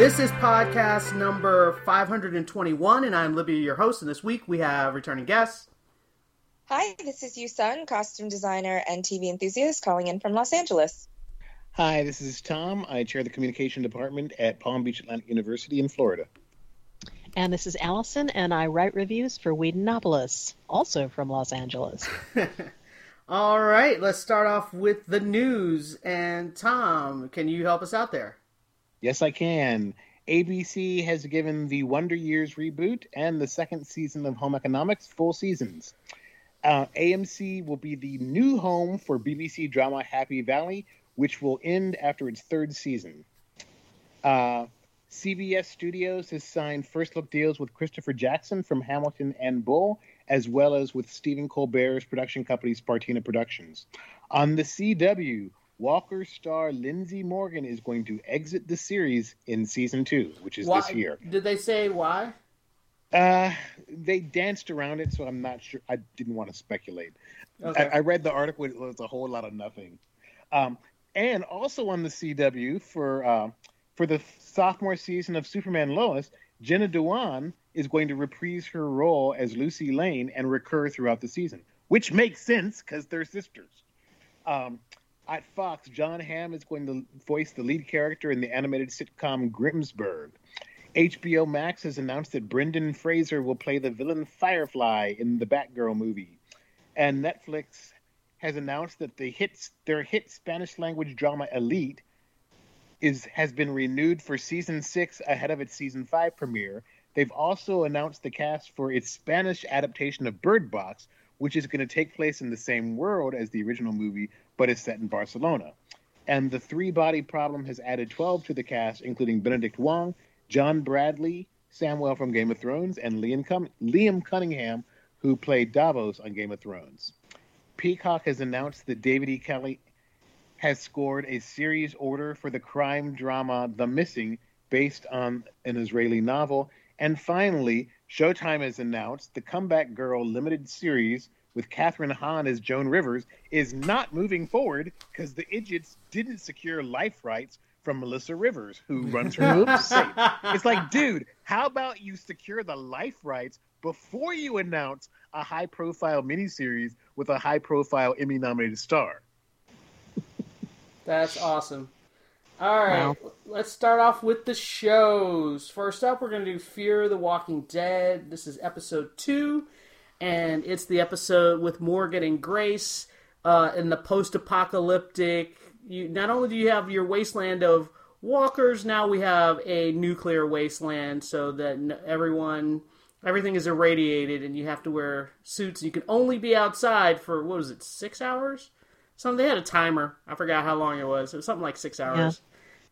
This is podcast number 521, and I'm Libby, your host. And this week we have returning guests. Hi, this is Yusun, costume designer and TV enthusiast, calling in from Los Angeles. Hi, this is Tom. I chair the communication department at Palm Beach Atlantic University in Florida. And this is Allison, and I write reviews for Whedonopolis, also from Los Angeles. All right, let's start off with the news. And Tom, can you help us out there? Yes, I can. ABC has given the Wonder Years reboot and the second season of Home Economics full seasons. Uh, AMC will be the new home for BBC drama Happy Valley, which will end after its third season. Uh, CBS Studios has signed first look deals with Christopher Jackson from Hamilton and Bull, as well as with Stephen Colbert's production company Spartina Productions. On the CW, Walker star Lindsay Morgan is going to exit the series in season two, which is this year. Did they say why? Uh, they danced around it, so I'm not sure. I didn't want to speculate. Okay. I, I read the article; it was a whole lot of nothing. Um, and also on the CW for uh, for the sophomore season of Superman Lois, Jenna Dewan is going to reprise her role as Lucy Lane and recur throughout the season, which makes sense because they're sisters. Um, at Fox, John Hamm is going to voice the lead character in the animated sitcom Grimsburg. HBO Max has announced that Brendan Fraser will play the villain Firefly in the Batgirl movie. And Netflix has announced that the hits their hit Spanish language drama Elite is has been renewed for season 6 ahead of its season 5 premiere. They've also announced the cast for its Spanish adaptation of Bird Box, which is going to take place in the same world as the original movie but it's set in Barcelona. And the Three Body Problem has added 12 to the cast including Benedict Wong, John Bradley, Samwell from Game of Thrones, and Liam, Liam Cunningham, who played Davos on Game of Thrones. Peacock has announced that David E. Kelley has scored a series order for the crime drama The Missing, based on an Israeli novel. And finally, Showtime has announced the Comeback Girl limited series with Kathryn Hahn as Joan Rivers is not moving forward because the idiots didn't secure life rights from Melissa Rivers, who runs her own safe. It's like, dude, how about you secure the life rights before you announce a high profile miniseries with a high profile Emmy nominated star? That's awesome. All right, Wow. let's start off with the shows. First up, we're going to do Fear the Walking Dead. This is episode two, and it's the episode with Morgan and Grace uh, in the post-apocalyptic. You not only do you have your wasteland of walkers, now we have a nuclear wasteland, so that everyone, everything is irradiated, and you have to wear suits. You can only be outside for what was it, six hours? Something they had a timer. I forgot how long it was. It was something like six hours.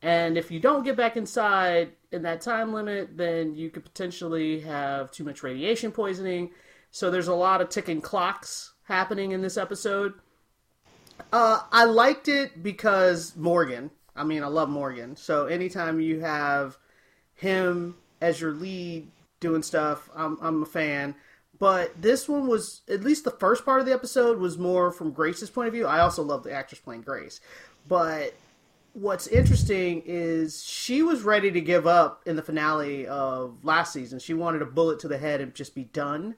And if you don't get back inside in that time limit, then you could potentially have too much radiation poisoning. So there's a lot of ticking clocks happening in this episode. Uh, I liked it because Morgan. I mean, I love Morgan. So anytime you have him as your lead doing stuff, I'm I'm a fan. But this one was at least the first part of the episode was more from Grace's point of view. I also love the actress playing Grace, but what's interesting is she was ready to give up in the finale of last season. She wanted a bullet to the head and just be done.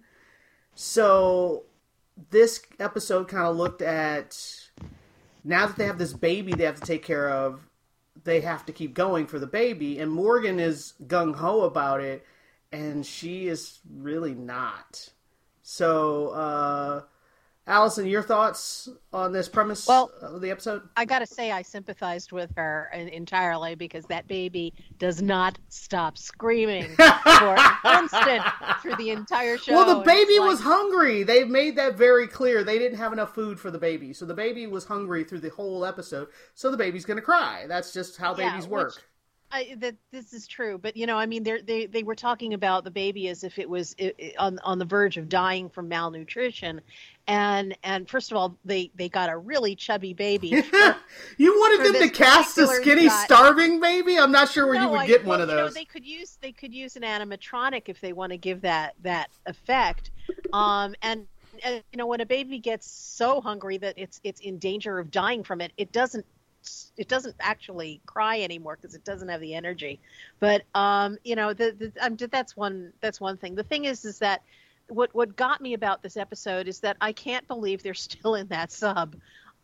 So this episode kind of looked at now that they have this baby they have to take care of, they have to keep going for the baby. And Morgan is gung ho about it, and she is really not. So, uh, Allison, your thoughts on this premise Well- of the episode? I gotta say, I sympathized with her entirely because that baby does not stop screaming for an instant through the entire show. Well, the baby like- was hungry. They made that very clear. They didn't have enough food for the baby, so the baby was hungry through the whole episode. So the baby's gonna cry. That's just how Yeah, babies which- work. I, that this is true, but you know, I mean, they they they were talking about the baby as if it was i i on on the verge of dying from malnutrition, and and first of all, they they got a really chubby baby. for- you wanted them to cast a skinny shot. starving baby? I'm not sure where you would I- get well, one of you know, those. they could use they could use an animatronic if they want to give that that effect. Um, and, and you know, when a baby gets so hungry that it's it's in danger of dying from it, it doesn't it doesn't actually cry anymore because it doesn't have the energy. But um, you know, the, the um, that's one that's one thing. The thing is, is that what what got me about this episode is that I can't believe they're still in that sub.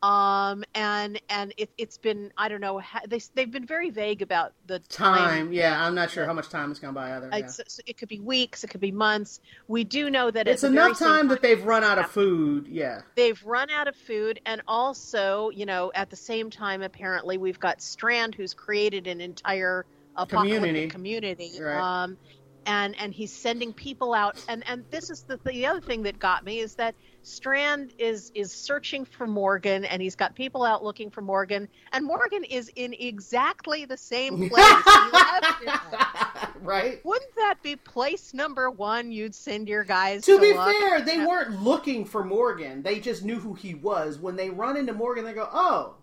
Um, and and it, it's been I don't know they they've been very vague about the time, yeah, I'm not sure how much time has gone by either. yeah. it's- it could be weeks, it could be months. We do know that It's at the very enough same time that they've run out of food. Yeah. They've run out of food, and also, you know, at the same time, apparently, we've got Strand, who's created an entire Community. community. Right. Um, and and he's sending people out, and and this is the the other thing that got me is that Strand is is searching for Morgan, and he's got people out looking for Morgan, and Morgan is in exactly the same place he left right. Wouldn't that be place number one? You'd send your guys To to be fair, they weren't looking for Morgan. They just knew who he was. When they run into Morgan, they go, "Oh,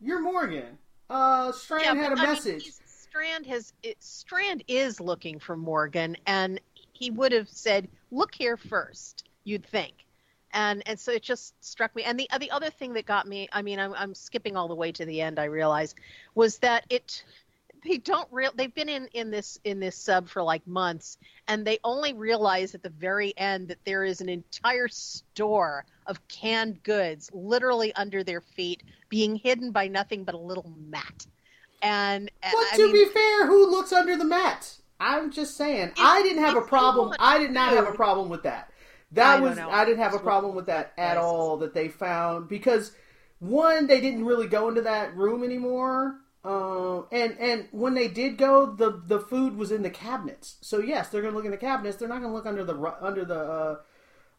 you're Morgan." Uh, Strand Yeah, had a I mean, message. he's- Strand has it, Strand is looking for Morgan, and he would have said, "Look here first, You'd think, and and so it just struck me. And the the other thing that got me, I mean, I'm I'm skipping all the way to the end. I realize was that it. They don't real. They've been in in this in this sub for like months, and they only realize at the very end that there is an entire store of canned goods literally under their feet, being hidden by nothing but a little mat. And, and But I to mean, be fair, who looks under the mat? I'm just saying. I didn't have a problem. I did not have a problem with that. That don't was. I didn't have a problem with that at all that they found because one they didn't really go into that room anymore. Um, and and when they did go, the the food was in the cabinets. So yes, they're gonna look in the cabinets. They're not gonna look under the under the uh,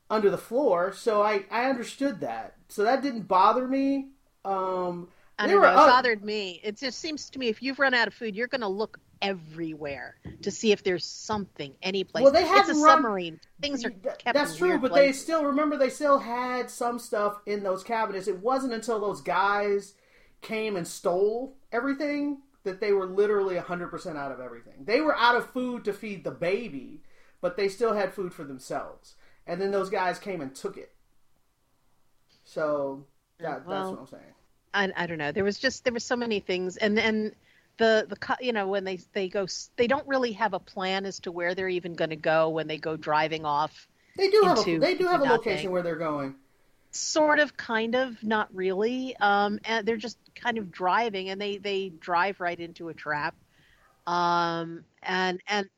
under the floor. So I I understood that. So that didn't bother me. Um, I don't were know. It bothered me. It just seems to me if you've run out of food, you're going to look everywhere to see if there's something, any place. Well, they hadn't a run- submarine. Things are kept. That's true, but they still remember they still had some stuff in those cabinets. It wasn't until those guys came and stole everything that they were literally 100% out of everything. They were out of food to feed the baby, but they still had food for themselves. And then those guys came and took it. So that, Well, that's what I'm saying. I, I don't know. There was just there were so many things, and and the the you know when they they go they don't really have a plan as to where they're even going to go when they go driving off. They do have a, they do have a into location nothing. where they're going. Sort of, kind of, not really. Um, and they're just kind of driving, and they they drive right into a trap. Um, and and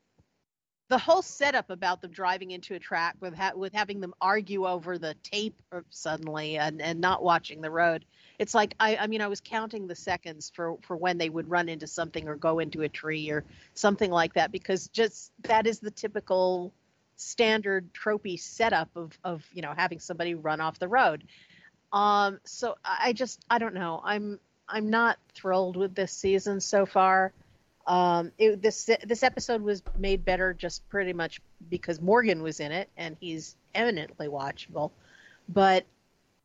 the whole setup about them driving into a track with ha- with having them argue over the tape suddenly and, and not watching the road. It's like I, I mean I was counting the seconds for, for when they would run into something or go into a tree or something like that because just that is the typical standard tropey setup of, of you know having somebody run off the road. Um, so I I just I don't know I'm I'm not thrilled with this season so far. Um, it, this this episode was made better just pretty much because Morgan was in it and he's eminently watchable. But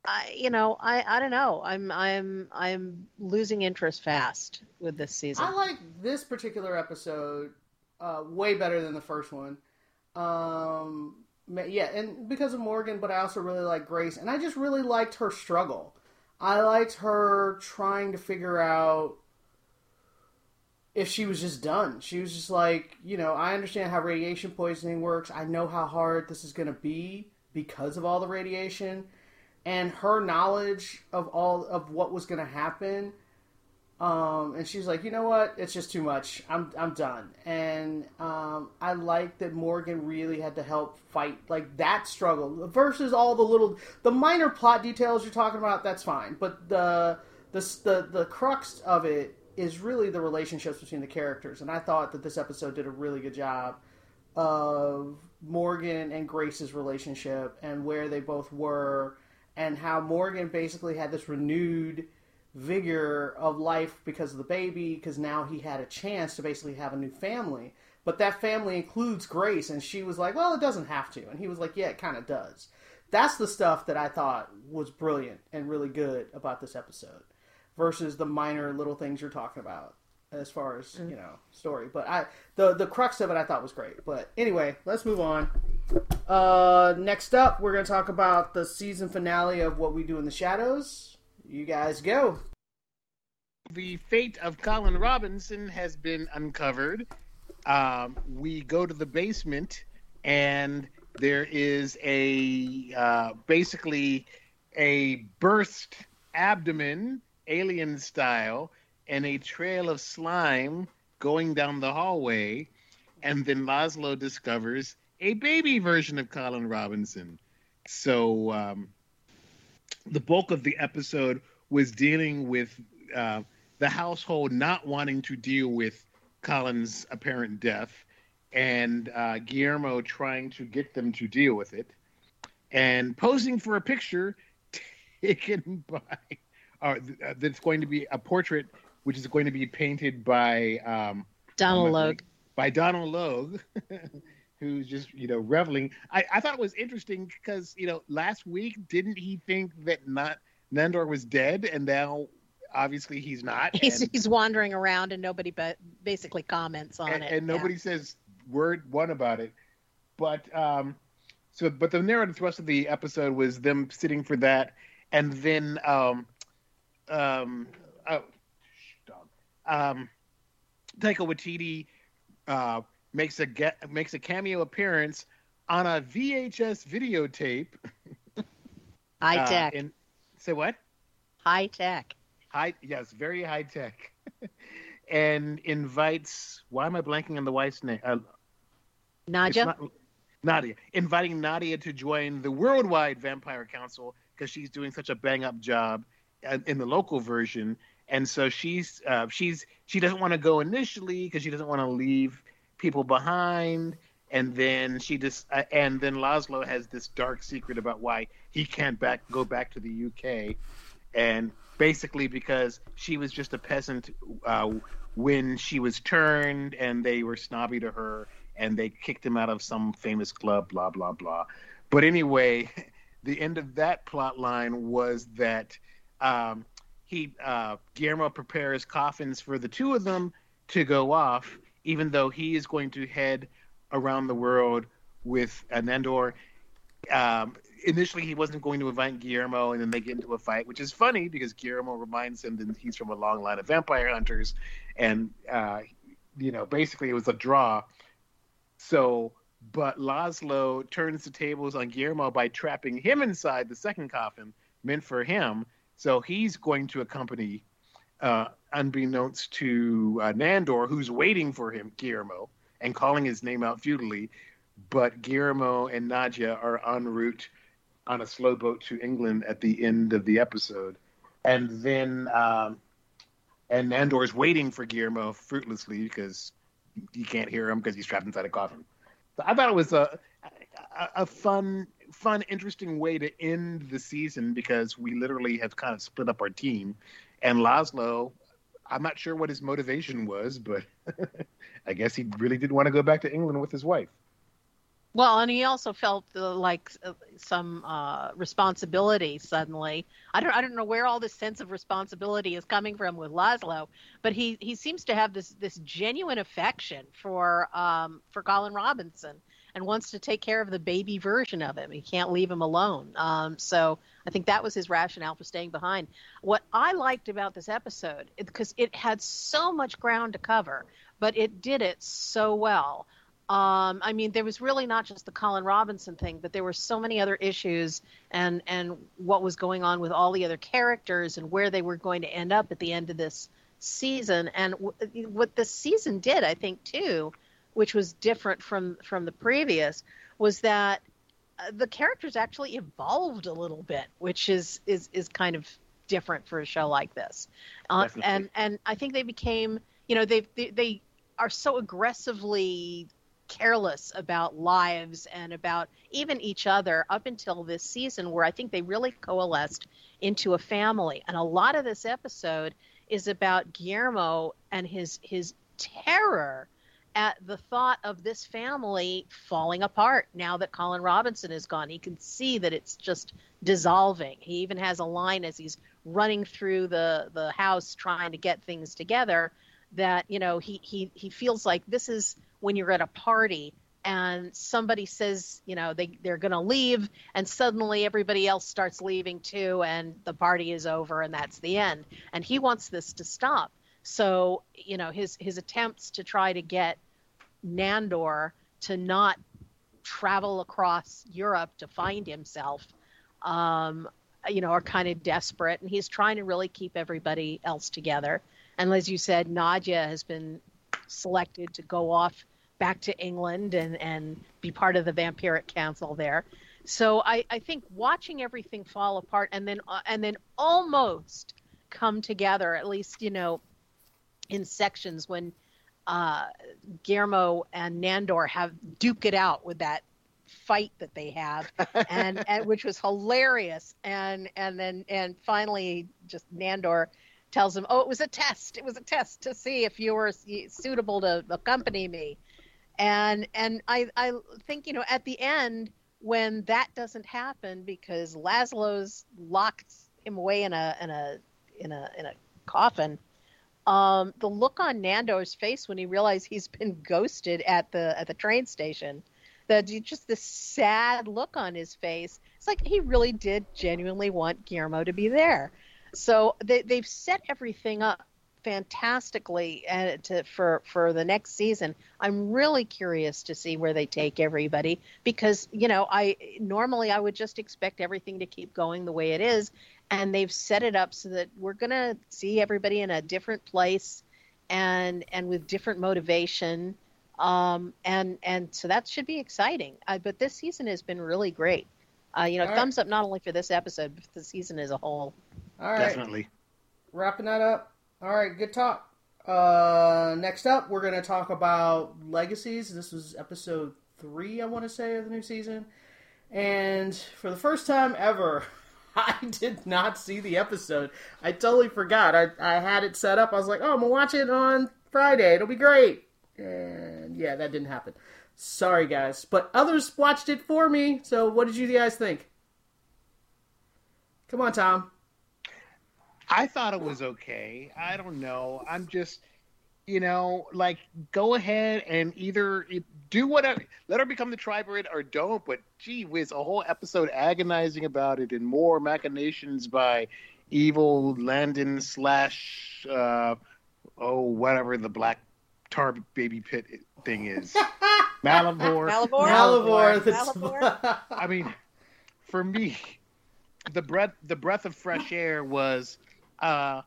I, you know, I, I don't know. I'm I'm I'm losing interest fast with this season. I like this particular episode uh, way better than the first one. Um, yeah, and because of Morgan, but I also really like Grace, and I just really liked her struggle. I liked her trying to figure out if she was just done. She was just like, you know, I understand how radiation poisoning works. I know how hard this is going to be because of all the radiation, and her knowledge of all of what was going to happen um, and she's like, you know what? It's just too much. I'm I'm done. And um, I like that Morgan really had to help fight like that struggle versus all the little the minor plot details you're talking about. That's fine, but the the the the crux of it is really the relationships between the characters. And I thought that this episode did a really good job of Morgan and Grace's relationship and where they both were, and how Morgan basically had this renewed vigor of life because of the baby, because now he had a chance to basically have a new family. But that family includes Grace, and she was like, "Well, it doesn't have to," and he was like, "Yeah, it kind of does." That's the stuff that I thought was brilliant and really good about this episode, versus the minor little things you're talking about as far as you know story. But I the the crux of it I thought was great. But anyway, let's move on. Uh, next up, we're gonna talk about the season finale of What We Do in the Shadows. You guys go. the fate of Colin Robinson has been uncovered. Um, we go to the basement, and there is a uh, basically a burst abdomen, alien style, and a trail of slime going down the hallway. And then Laszlo discovers a baby version of Colin Robinson. So um, the bulk of the episode was dealing with uh, the household not wanting to deal with Colin's apparent death and uh, Guillermo trying to get them to deal with it and posing for a picture taken by uh, that's going to be a portrait which is going to be painted by um, Donal Logue. by Donal Logue, who's just you know reveling. I, I thought it was interesting because you know last week didn't he think that not Nandor was dead, and now obviously he's not, He's, and, he's wandering around and nobody but basically comments on and, it. and Yeah. nobody says word one about it. But um, so but the narrative thrust of the episode was them sitting for that, and then um, um, oh, dog. Um, Taika Waititi uh, makes a get, makes a cameo appearance on a VHS videotape. high uh, tech. in- say what? high tech. High, yes, very high tech, and invites. Why am I blanking on the wife's name? Uh, not- Nadia, inviting Nadia to join the Worldwide Vampire Council because she's doing such a bang up job uh, in the local version, and so she's uh, she's she doesn't want to go initially because she doesn't want to leave people behind, and then she just uh, and then Laszlo has this dark secret about why he can't back go back to the UK, and basically because she was just a peasant uh, when she was turned, and they were snobby to her and they kicked him out of some famous club, blah blah blah. But anyway, the end of that plot line was that um, he uh, Guillermo prepares coffins for the two of them to go off, even though he is going to head around the world with Anandor. Um, initially, he wasn't going to invite Guillermo, and then they get into a fight, which is funny because Guillermo reminds him that he's from a long line of vampire hunters, and uh, you know, basically it was a draw. So, but Laszlo turns the tables on Guillermo by trapping him inside the second coffin meant for him. So he's going to accompany, uh, unbeknownst to uh, Nandor, who's waiting for him, Guillermo, and calling his name out futilely. But Guillermo and Nadia are en route on a slow boat to England at the end of the episode. And then, um, and Nandor's waiting for Guillermo fruitlessly because you can't hear him because he's trapped inside a coffin. So I thought it was a, a a fun, fun, interesting way to end the season because we literally have kind of split up our team, and Laszlo. I'm not sure what his motivation was, but I guess he really did want to go back to England with his wife. Well, and he also felt uh, like uh, some uh, responsibility suddenly. I don't, I don't know where all this sense of responsibility is coming from with Laszlo, but he, he seems to have this this genuine affection for um, for Colin Robinson and wants to take care of the baby version of him. He can't leave him alone. Um, so I think that was his rationale for staying behind. What I liked about this episode, because it had so much ground to cover, but it did it so well. Um, I mean, there was really not just the Colin Robinson thing, but there were so many other issues and and what was going on with all the other characters and where they were going to end up at the end of this season. And w- what this season did, I think, too, which was different from from the previous, was that uh, the characters actually evolved a little bit, which is is is kind of different for a show like this. Uh, and and I think they became, you know, they they, they are so aggressively careless about lives and about even each other up until this season where I think they really coalesced into a family. And a lot of this episode is about Guillermo and his his terror at the thought of this family falling apart now that Colin Robinson is gone. He can see that it's just dissolving. He even has a line as he's running through the the house trying to get things together that you know he he he feels like this is when you're at a party and somebody says you know they they're going to leave and suddenly everybody else starts leaving too and the party is over and that's the end and he wants this to stop so you know his his attempts to try to get Nandor to not travel across Europe to find himself um, you know are kind of desperate and he's trying to really keep everybody else together and as you said Nadia has been selected to go off back to England and, and be part of the vampiric council there. So I, I think watching everything fall apart and then uh, and then almost come together, at least you know, in sections when uh, Guillermo and Nandor have duke it out with that fight that they have, and, and which was hilarious. And and then and finally, just Nandor tells him, "Oh, it was a test. It was a test to see if you were suitable to accompany me." And and I I think you know at the end when that doesn't happen because Laszlo's locked him away in a in a in a in a coffin. Um, the look on Nandor's face when he realized he's been ghosted at the at the train station, that just this sad look on his face. It's like he really did genuinely want Guillermo to be there. So they, they've set everything up fantastically uh, to, for for the next season. I'm really curious to see where they take everybody because you know I normally I would just expect everything to keep going the way it is, and they've set it up so that we're gonna see everybody in a different place, and and with different motivation, um, and and so that should be exciting. Uh, but this season has been really great. Uh, you know, All thumbs up not only for this episode, but the season as a whole. All right. Definitely. Wrapping that up. All right, good talk. Uh, next up, we're going to talk about legacies. This was episode three, I want to say, of the new season. And for the first time ever, I did not see the episode. I totally forgot. I, I had it set up. I was like, oh, I'm going to watch it on Friday. It'll be great. And yeah, that didn't happen. Sorry, guys. But others watched it for me. So what did you guys think? Come on, Tom. I thought it was okay. I don't know. I'm just, you know, like go ahead and either do whatever, let her become the tribrid or don't. But gee whiz, a whole episode agonizing about it and more machinations by evil Landon slash, uh, oh, whatever the black tar baby pit thing is. Malivore. Malivore? Malivore. Malivore? I mean, for me, the breath the breath of fresh air was uh,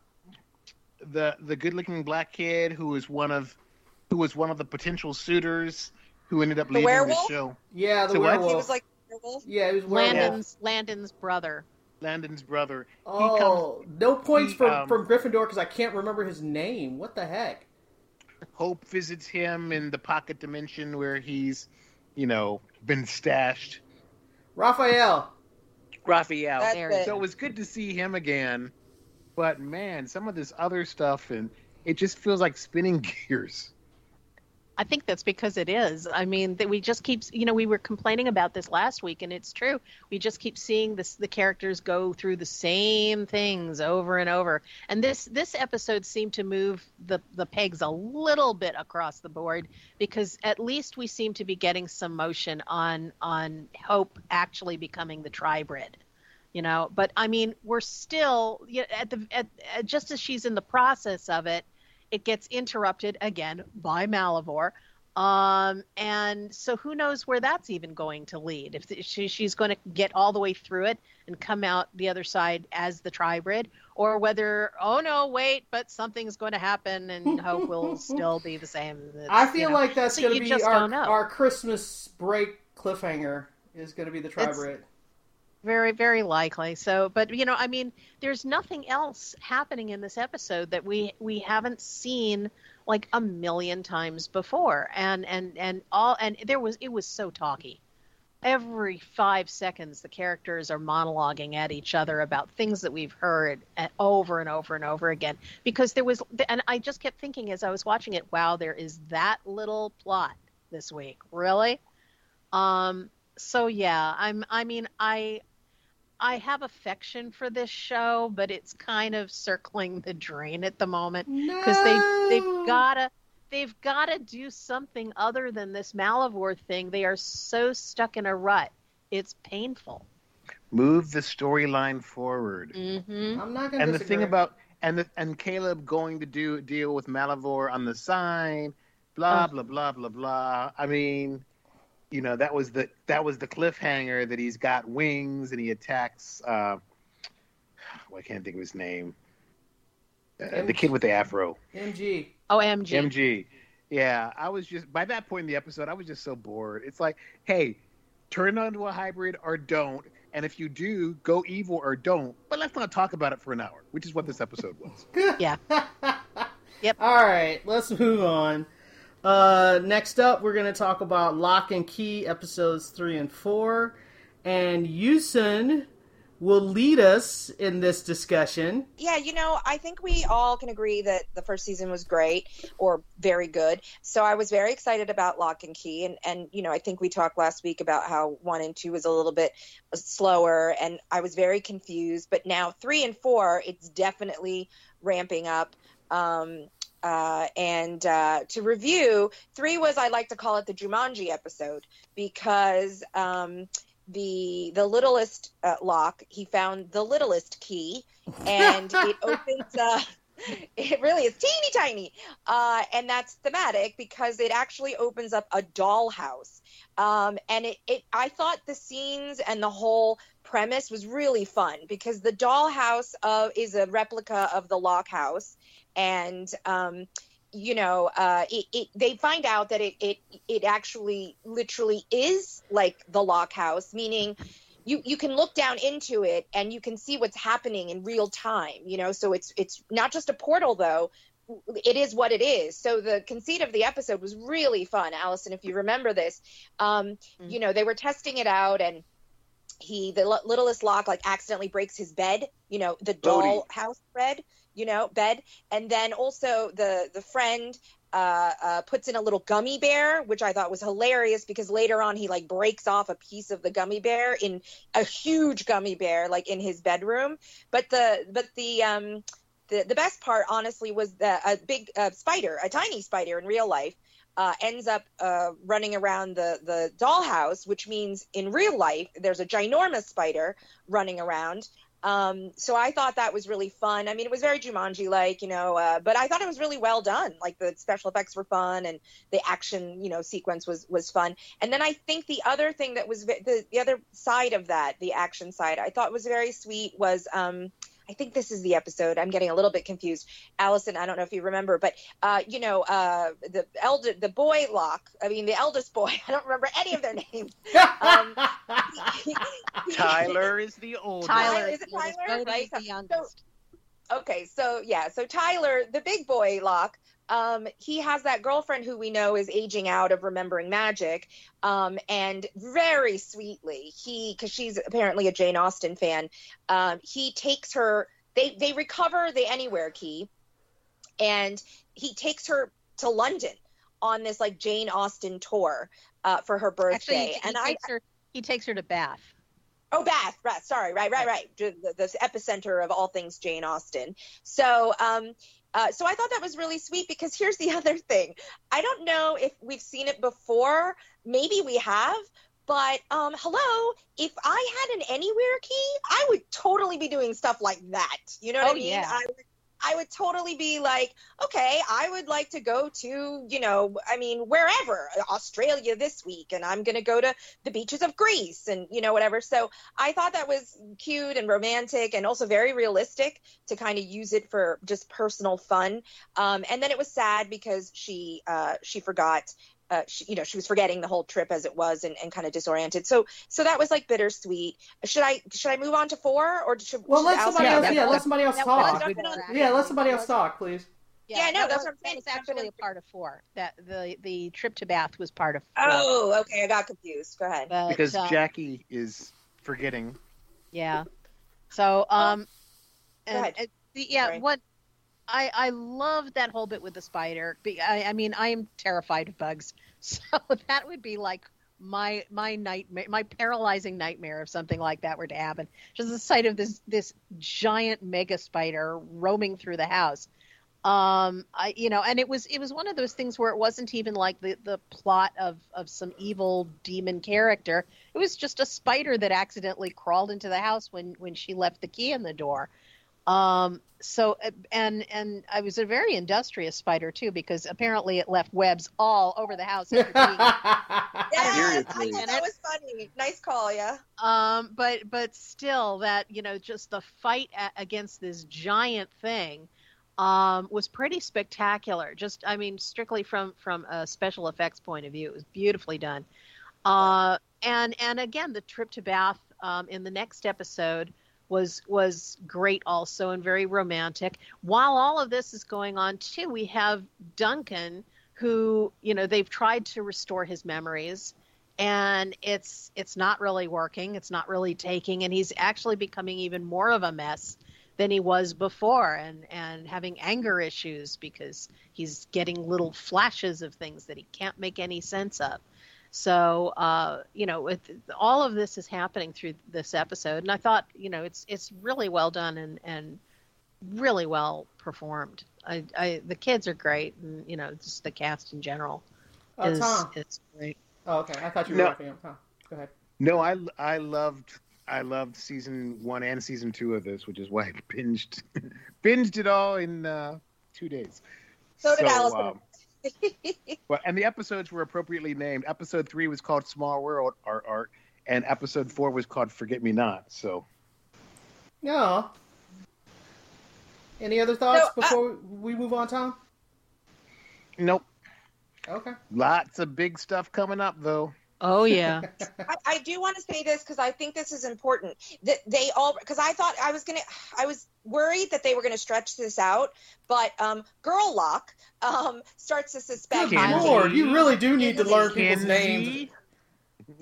the the good looking black kid who was one of who was one of the potential suitors who ended up The leaving werewolf? the show. Yeah, the So what? werewolf. He was like werewolf. yeah, he was werewolf. Landon's Landon's brother. Landon's brother. Oh, no points he, from um, from Gryffindor because I can't remember his name. What the heck? Hope visits him in the pocket dimension where he's, you know, been stashed. Raphael. Raphael. That's There it. you So it was good to see him again. But man, some of this other stuff and it just feels like spinning gears. I think that's because it is. I mean, that we just keep, you know, we were complaining about this last week, and it's true. We just keep seeing this, the characters go through the same things over and over. And this this episode seemed to move the the pegs a little bit across the board because at least we seem to be getting some motion on on Hope actually becoming the tribrid. You know, but I mean, we're still you know, at the at, at, just as she's in the process of it it gets interrupted again by Malivore. Um, and so who knows where that's even going to lead? If she, she's going to get all the way through it and come out the other side as the tribrid, or whether oh no, wait, but something's going to happen and Hope will still be the same. It's, I feel you know, like that's so going to be our our Christmas break cliffhanger is going to be the tribrid. Very, very likely. So, but you know, I mean, there's nothing else happening in this episode that we we haven't seen like a million times before, and and and all, and there was it was so talky. Every five seconds, the characters are monologuing at each other about things that we've heard uh, over and over and over again. Because there was, and I just kept thinking as I was watching it, wow, there is that little plot this week, really. Um, so yeah, I'm. I mean, I I have affection for this show, but it's kind of circling the drain at the moment because they they've gotta they've gotta do something other than this Malivore thing. They are so stuck in a rut. It's painful. Move the storyline forward. Mm-hmm. I'm not gonna. and the thing about and the, and Caleb going to do deal with Malivore on the side, blah Oh. blah blah blah blah. I mean, you know that was the that was the cliffhanger that he's got wings and he attacks. Uh, well, I can't think of his name. Uh, the kid with the afro, MG. Oh, MG. MG. Yeah, I was just by that point in the episode, I was just so bored. It's like, hey, turn it onto a hybrid or don't. And if you do, go evil or don't. But let's not talk about it for an hour, which is what this episode was. Yeah. Yep. All right, let's move on. Uh, next up, we're going to talk about Locke and Key episodes three and four, and Yusun will lead us in this discussion. Yeah, you know, I think we all can agree that the first season was great or very good. So I was very excited about Locke and Key, and and you know, I think we talked last week about how one and two was a little bit slower, and I was very confused. But now three and four, it's definitely ramping up. Um, uh, and uh, to review, three was I like to call it the Jumanji episode because um, the the littlest uh, lock he found the littlest key, and it opens. Uh, it really is teeny tiny, uh, and that's thematic because it actually opens up a dollhouse. Um, and it, it, I thought the scenes and the whole premise was really fun because the dollhouse uh, is a replica of the Locke house. And um, you know uh, it, it, they find out that it, it it actually literally is like the Locke house meaning you you can look down into it and you can see what's happening in real time you know? So it's it's not just a portal though. It is what it is. So the conceit of the episode was really fun allison if you remember this. Um, you know they were testing it out and he the li- littlest Locke like accidentally breaks his bed you know the doll house bed you know bed and then also the the friend uh, uh, puts in a little gummy bear, which I thought was hilarious because later on he like breaks off a piece of the gummy bear in a huge gummy bear like in his bedroom. But the but the um the the best part honestly was the a big uh, spider, a tiny spider in real life, uh, ends up uh, running around the the dollhouse, which means in real life there's a ginormous spider running around. Um, so I thought that was really fun. I mean, it was very Jumanji like, you know, uh, but I thought it was really well done. Like the special effects were fun and the action, you know, sequence was was fun. And then I think the other thing that was the the other side of that, the action side, I thought was very sweet was um, I think this is the episode. I'm getting a little bit confused. Allison, I don't know if you remember, but uh, you know, uh, the elder, the boy Locke. I mean, the eldest boy. I don't remember any of their names. Um, Tyler is the oldest. Tyler Is it Tyler? Right. is the So- youngest. Okay, so yeah, so Tyler, the big boy Locke, um, he has that girlfriend who we know is aging out of remembering magic, um, and very sweetly, he because she's apparently a Jane Austen fan, um, he takes her. They they recover the Anywhere key, and he takes her to London on this like Jane Austen tour uh, for her birthday, Actually, he, he and I takes her. He takes her to Bath. Oh, Bath, Bath. Sorry, right, right, right. The, the, the epicenter of all things Jane Austen. So, um, uh, so I thought that was really sweet because here's the other thing. I don't know if we've seen it before. Maybe we have. But um, hello, if I had an anywhere key, I would totally be doing stuff like that. You know what Oh, I mean? yeah. I would, I would totally be like, okay, I would like to go to, you know, I mean, wherever, Australia this week, and I'm going to go to the beaches of Greece and, you know, whatever. So I thought that was cute and romantic and also very realistic to kind of use it for just personal fun. Um, and then it was sad because she uh, she forgot uh, she, you know, she was forgetting the whole trip as it was and, and kind of disoriented. So, so that was like bittersweet. Should I, should I move on to four or should, Well, should let somebody Yeah, else. that Yeah, let somebody else that talk. was Jumping good on- one, Yeah, let somebody else talk, please. Yeah, no, that's was- what I'm saying. It's actually actually- a part of four. That the the trip to Bath was part of four. Oh, okay. I got confused. Go ahead. But, because uh, Jackie is forgetting. Yeah. So um, and, ahead. and the, yeah, Sorry. what I I love that whole bit with the spider. I, I mean, I am terrified of bugs, so that would be like my my nightmare, my paralyzing nightmare if something like that were to happen. Just the sight of this this giant mega spider roaming through the house. Um, I you know, and it was it was one of those things where it wasn't even like the the plot of of some evil demon character. It was just a spider that accidentally crawled into the house when when she left the key in the door. Um, so and and I was a very industrious spider too because apparently it left webs all over the house. After Yes, I thought that was funny. Nice call, yeah. um but but still that you know just the fight a- against this giant thing um was pretty spectacular just i mean strictly from from a special effects point of view it was beautifully done uh and and again the trip to bath um in the next episode was was great also and very romantic. While all of this is going on too we have duncan who you know they've tried to restore his memories and it's it's not really working it's not really taking and he's actually becoming even more of a mess than he was before and and having anger issues because he's getting little flashes of things that he can't make any sense of so uh, you know with all of this is happening through this episode and i thought you know it's it's really well done and and really well performed i, I the kids are great and you know just the cast in general Uh, is, Tom. is great Oh, okay. I thought you were No. wrapping up. Tom, go ahead. No, I I loved I loved season one and season two of this, which is why I binged binged it all in uh, two days. So did Allison. um, well, and the episodes were appropriately named. Episode three was called Small World Art Art, and episode four was called Forget Me Not. So No. Any other thoughts No, I- before we move on, Tom? nope, Okay. lots of big stuff coming up though. Oh yeah I, I do want to say this because I think this is important. That they all because I thought I was gonna I was worried that they were gonna stretch this out, but um, Girl Locke um starts to suspect. Good lord, you really do need to learn people's names.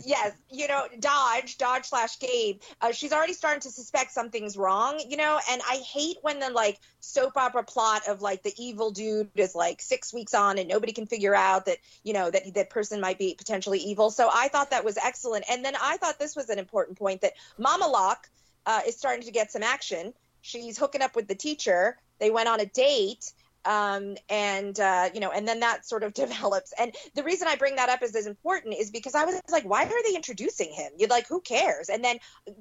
Yes, you know, Dodge, Dodge slash Gabe. Uh, she's already starting to suspect something's wrong, you know. And I hate when the like soap opera plot of like the evil dude is like six weeks on and nobody can figure out that you know that that person might be potentially evil. So I thought that was excellent. And then I thought this was an important point that Mama Locke uh, is starting to get some action. She's hooking up with the teacher. They went on a date um, and uh, you know, and then that sort of develops. And the reason I bring that up as as important is because I was like, why are they introducing him? You're like, who cares? And then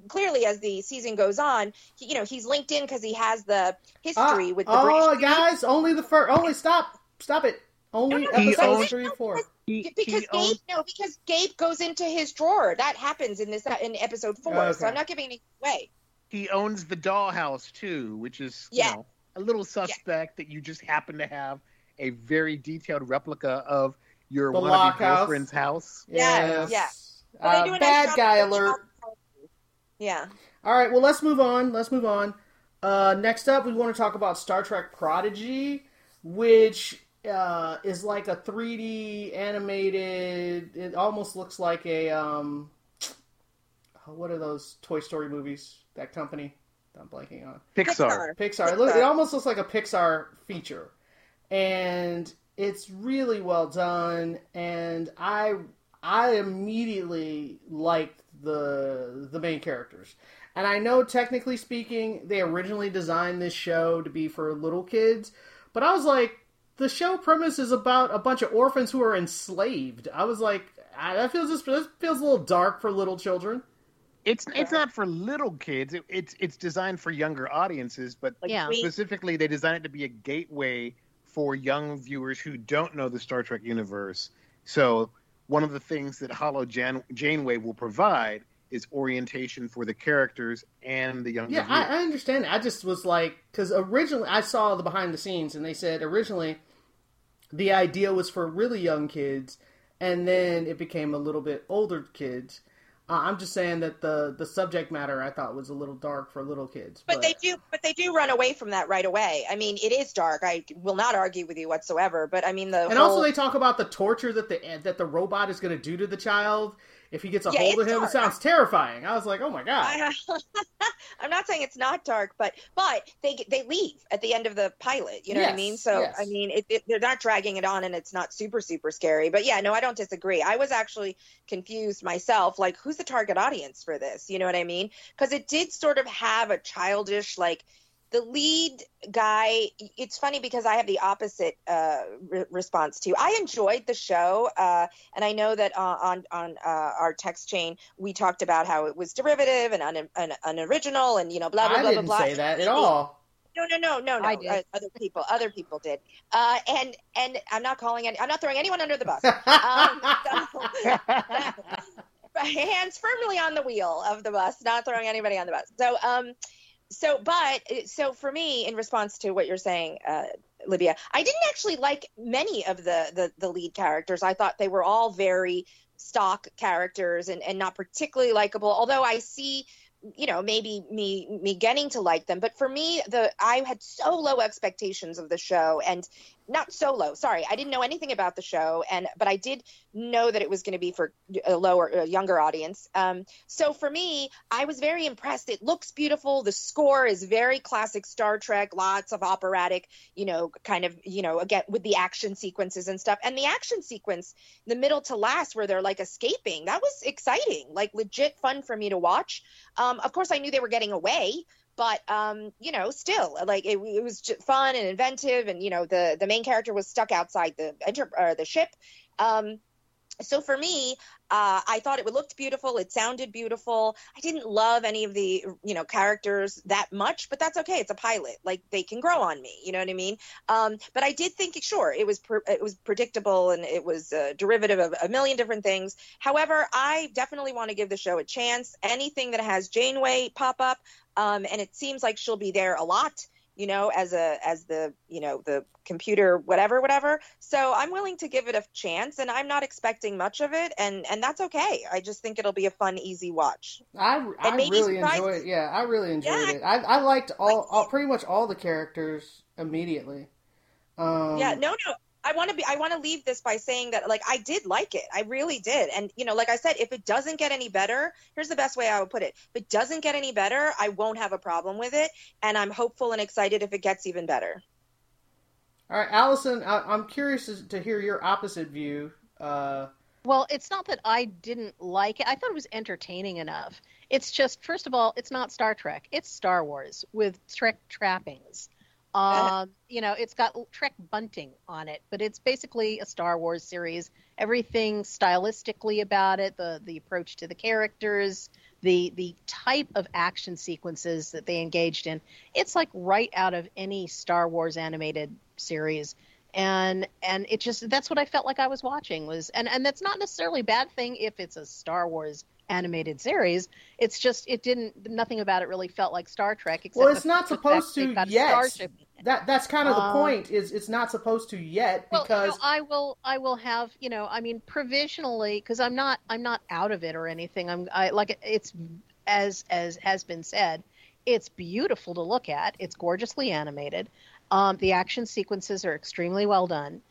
clearly, as the season goes on, he, you know, he's linked in because he has the history Ah, with the oh, British. guys, only the first. Only stop, stop it. Only No, no, he episodes owns- three and four. He, Because he Gabe, owns, no, because Gabe goes into his drawer. That happens in this in episode four. Okay. So I'm not giving anything away. he owns the dollhouse too, which is Yeah. you know a little suspect that you just happen to have a very detailed replica of your The wannabe Locke house. girlfriend's house. Yeah, Yes. yeah. But Uh, they do a nice bad guy alert. Yeah. All right, well, let's move on. Let's move on. Uh, next up, we want to talk about Star Trek Prodigy, which uh, is like a 3D animated. It almost looks like a um, what are those Toy Story movies? That company I'm blanking on. Pixar. Pixar. It, look, it almost looks like a Pixar feature, and it's really well done. And I I immediately liked the the main characters. And I know technically speaking, they originally designed this show to be for little kids, but I was like, the show premise is about a bunch of orphans who are enslaved. I was like, I, that feels just this feels a little dark for little children. It's it's not for little kids. It, it's it's designed for younger audiences, but Like Yeah. specifically they designed it to be a gateway for young viewers who don't know the Star Trek universe. So one of the things that Holo Jan- Janeway will provide is orientation for the characters and the younger Yeah. I, I understand. I just was like, because originally I saw the behind the scenes, and they said originally the idea was for really young kids, and then it became a little bit older kids. Uh, I'm just saying that the the subject matter I thought was a little dark for little kids. But they do, but they do run away from that right away. I mean, it is dark. I will not argue with you whatsoever. But I mean, the and whole, also they talk about the torture that the that the robot is going to do to the child if he gets a Yeah, hold of him. dark. It sounds terrifying. I was like, oh my god. I'm not saying it's not dark, but but they they leave at the end of the pilot. You know what I mean? So yes. I mean, it, it, they're not dragging it on, and it's not super super scary. But yeah, no, I don't disagree. I was actually confused myself. Like, who's the target audience for this? You know what I mean? Because it did sort of have a childish like. The lead guy, it's funny because I have the opposite uh, re- response to. I enjoyed the show, uh, and I know that uh, on on uh, our text chain we talked about how it was derivative and un- un- unoriginal, and you know blah blah I blah I didn't blah blah. say that at all. No, no, no, no, no. I did. Uh, other people, other people did. Uh, and and I'm not calling any. I'm not throwing anyone under the bus. Um, so, hands firmly on the wheel of the bus, not throwing anybody on the bus. So, um, so, but so for me, in response to what you're saying, uh, Libya, I didn't actually like many of the the, the lead characters. I thought they were all very stock characters and, and not particularly likable. Although I see you know maybe me me getting to like them but for me the i had so low expectations of the show and not solo. sorry i didn't know anything about the show and but i did know that it was going to be for a lower a younger audience. Um so for me i was very impressed. It looks beautiful. The score is very classic star trek lots of operatic you know kind of you know again with the action sequences and stuff. And the action sequence the middle to last where they're like escaping that was exciting like legit fun for me to watch. Um, of course, I knew they were getting away, but um, you know, still, like it, it was fun and inventive, and you know, the the main character was stuck outside the enter or the ship. Um, so for me, uh, I thought it looked beautiful. It sounded beautiful. I didn't love any of the you know characters that much, but that's okay. It's a pilot. Like they can grow on me. You know what I mean? Um, but I did think, sure, it was per, it was predictable and it was a derivative of a million different things. However, I definitely want to give the show a chance. Anything that has Janeway pop up, um, and it seems like she'll be there a lot you know as a as the you know the computer whatever whatever so i'm willing to give it a chance and i'm not expecting much of it and and that's okay i just think it'll be a fun easy watch I, I really enjoyed. Yeah, I really enjoyed Yeah, it. I, I liked all, all pretty much all the characters immediately. Um, yeah no no i want to be i want to leave this by saying that like i did like it i really did and you know like i said if it doesn't get any better here's the best way i would put it if it doesn't get any better i won't have a problem with it and i'm hopeful and excited if it gets even better All right, Allison, I, I'm curious to- to hear your opposite view. Uh, Well, it's not that I didn't like it. I thought it was entertaining enough. It's just, first of all, it's not Star Trek. It's Star Wars with Trek trappings. Um, you know, it's got Trek bunting on it, but it's basically a Star Wars series. Everything stylistically about it, the the approach to the characters, the the type of action sequences that they engaged in, it's like right out of any Star Wars animated series and and it just that's what I felt like I was watching was and and that's not necessarily a bad thing if it's a Star Wars animated series. It's just it didn't nothing about it really felt like Star Trek. Except well, it's not supposed to yet. starship in it. That that's kind of the Um, point. Is it's not supposed to yet Well, because you know, I will I will have you know I mean provisionally because I'm not I'm not out of it or anything. I'm I like it's as as has been said, it's beautiful to look at. It's gorgeously animated. Um, the action sequences are extremely well done,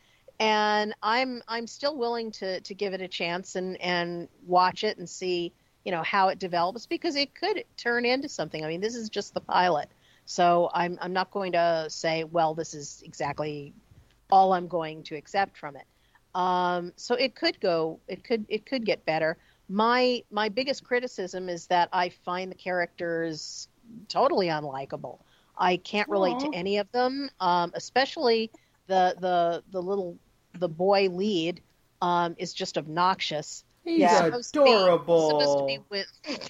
and I'm I'm still willing to to give it a chance and and watch it and see you know how it develops because it could turn into something. I mean, this is just the pilot, so I'm I'm not going to say well this is exactly all I'm going to accept from it. Um, so it could go, it could, it could get better. My my biggest criticism is that I find the characters totally unlikable. I can't relate Aw. to any of them, um, especially the the the little the boy lead um, is just obnoxious. he's yeah. Supposed to be- adorable. supposed to be with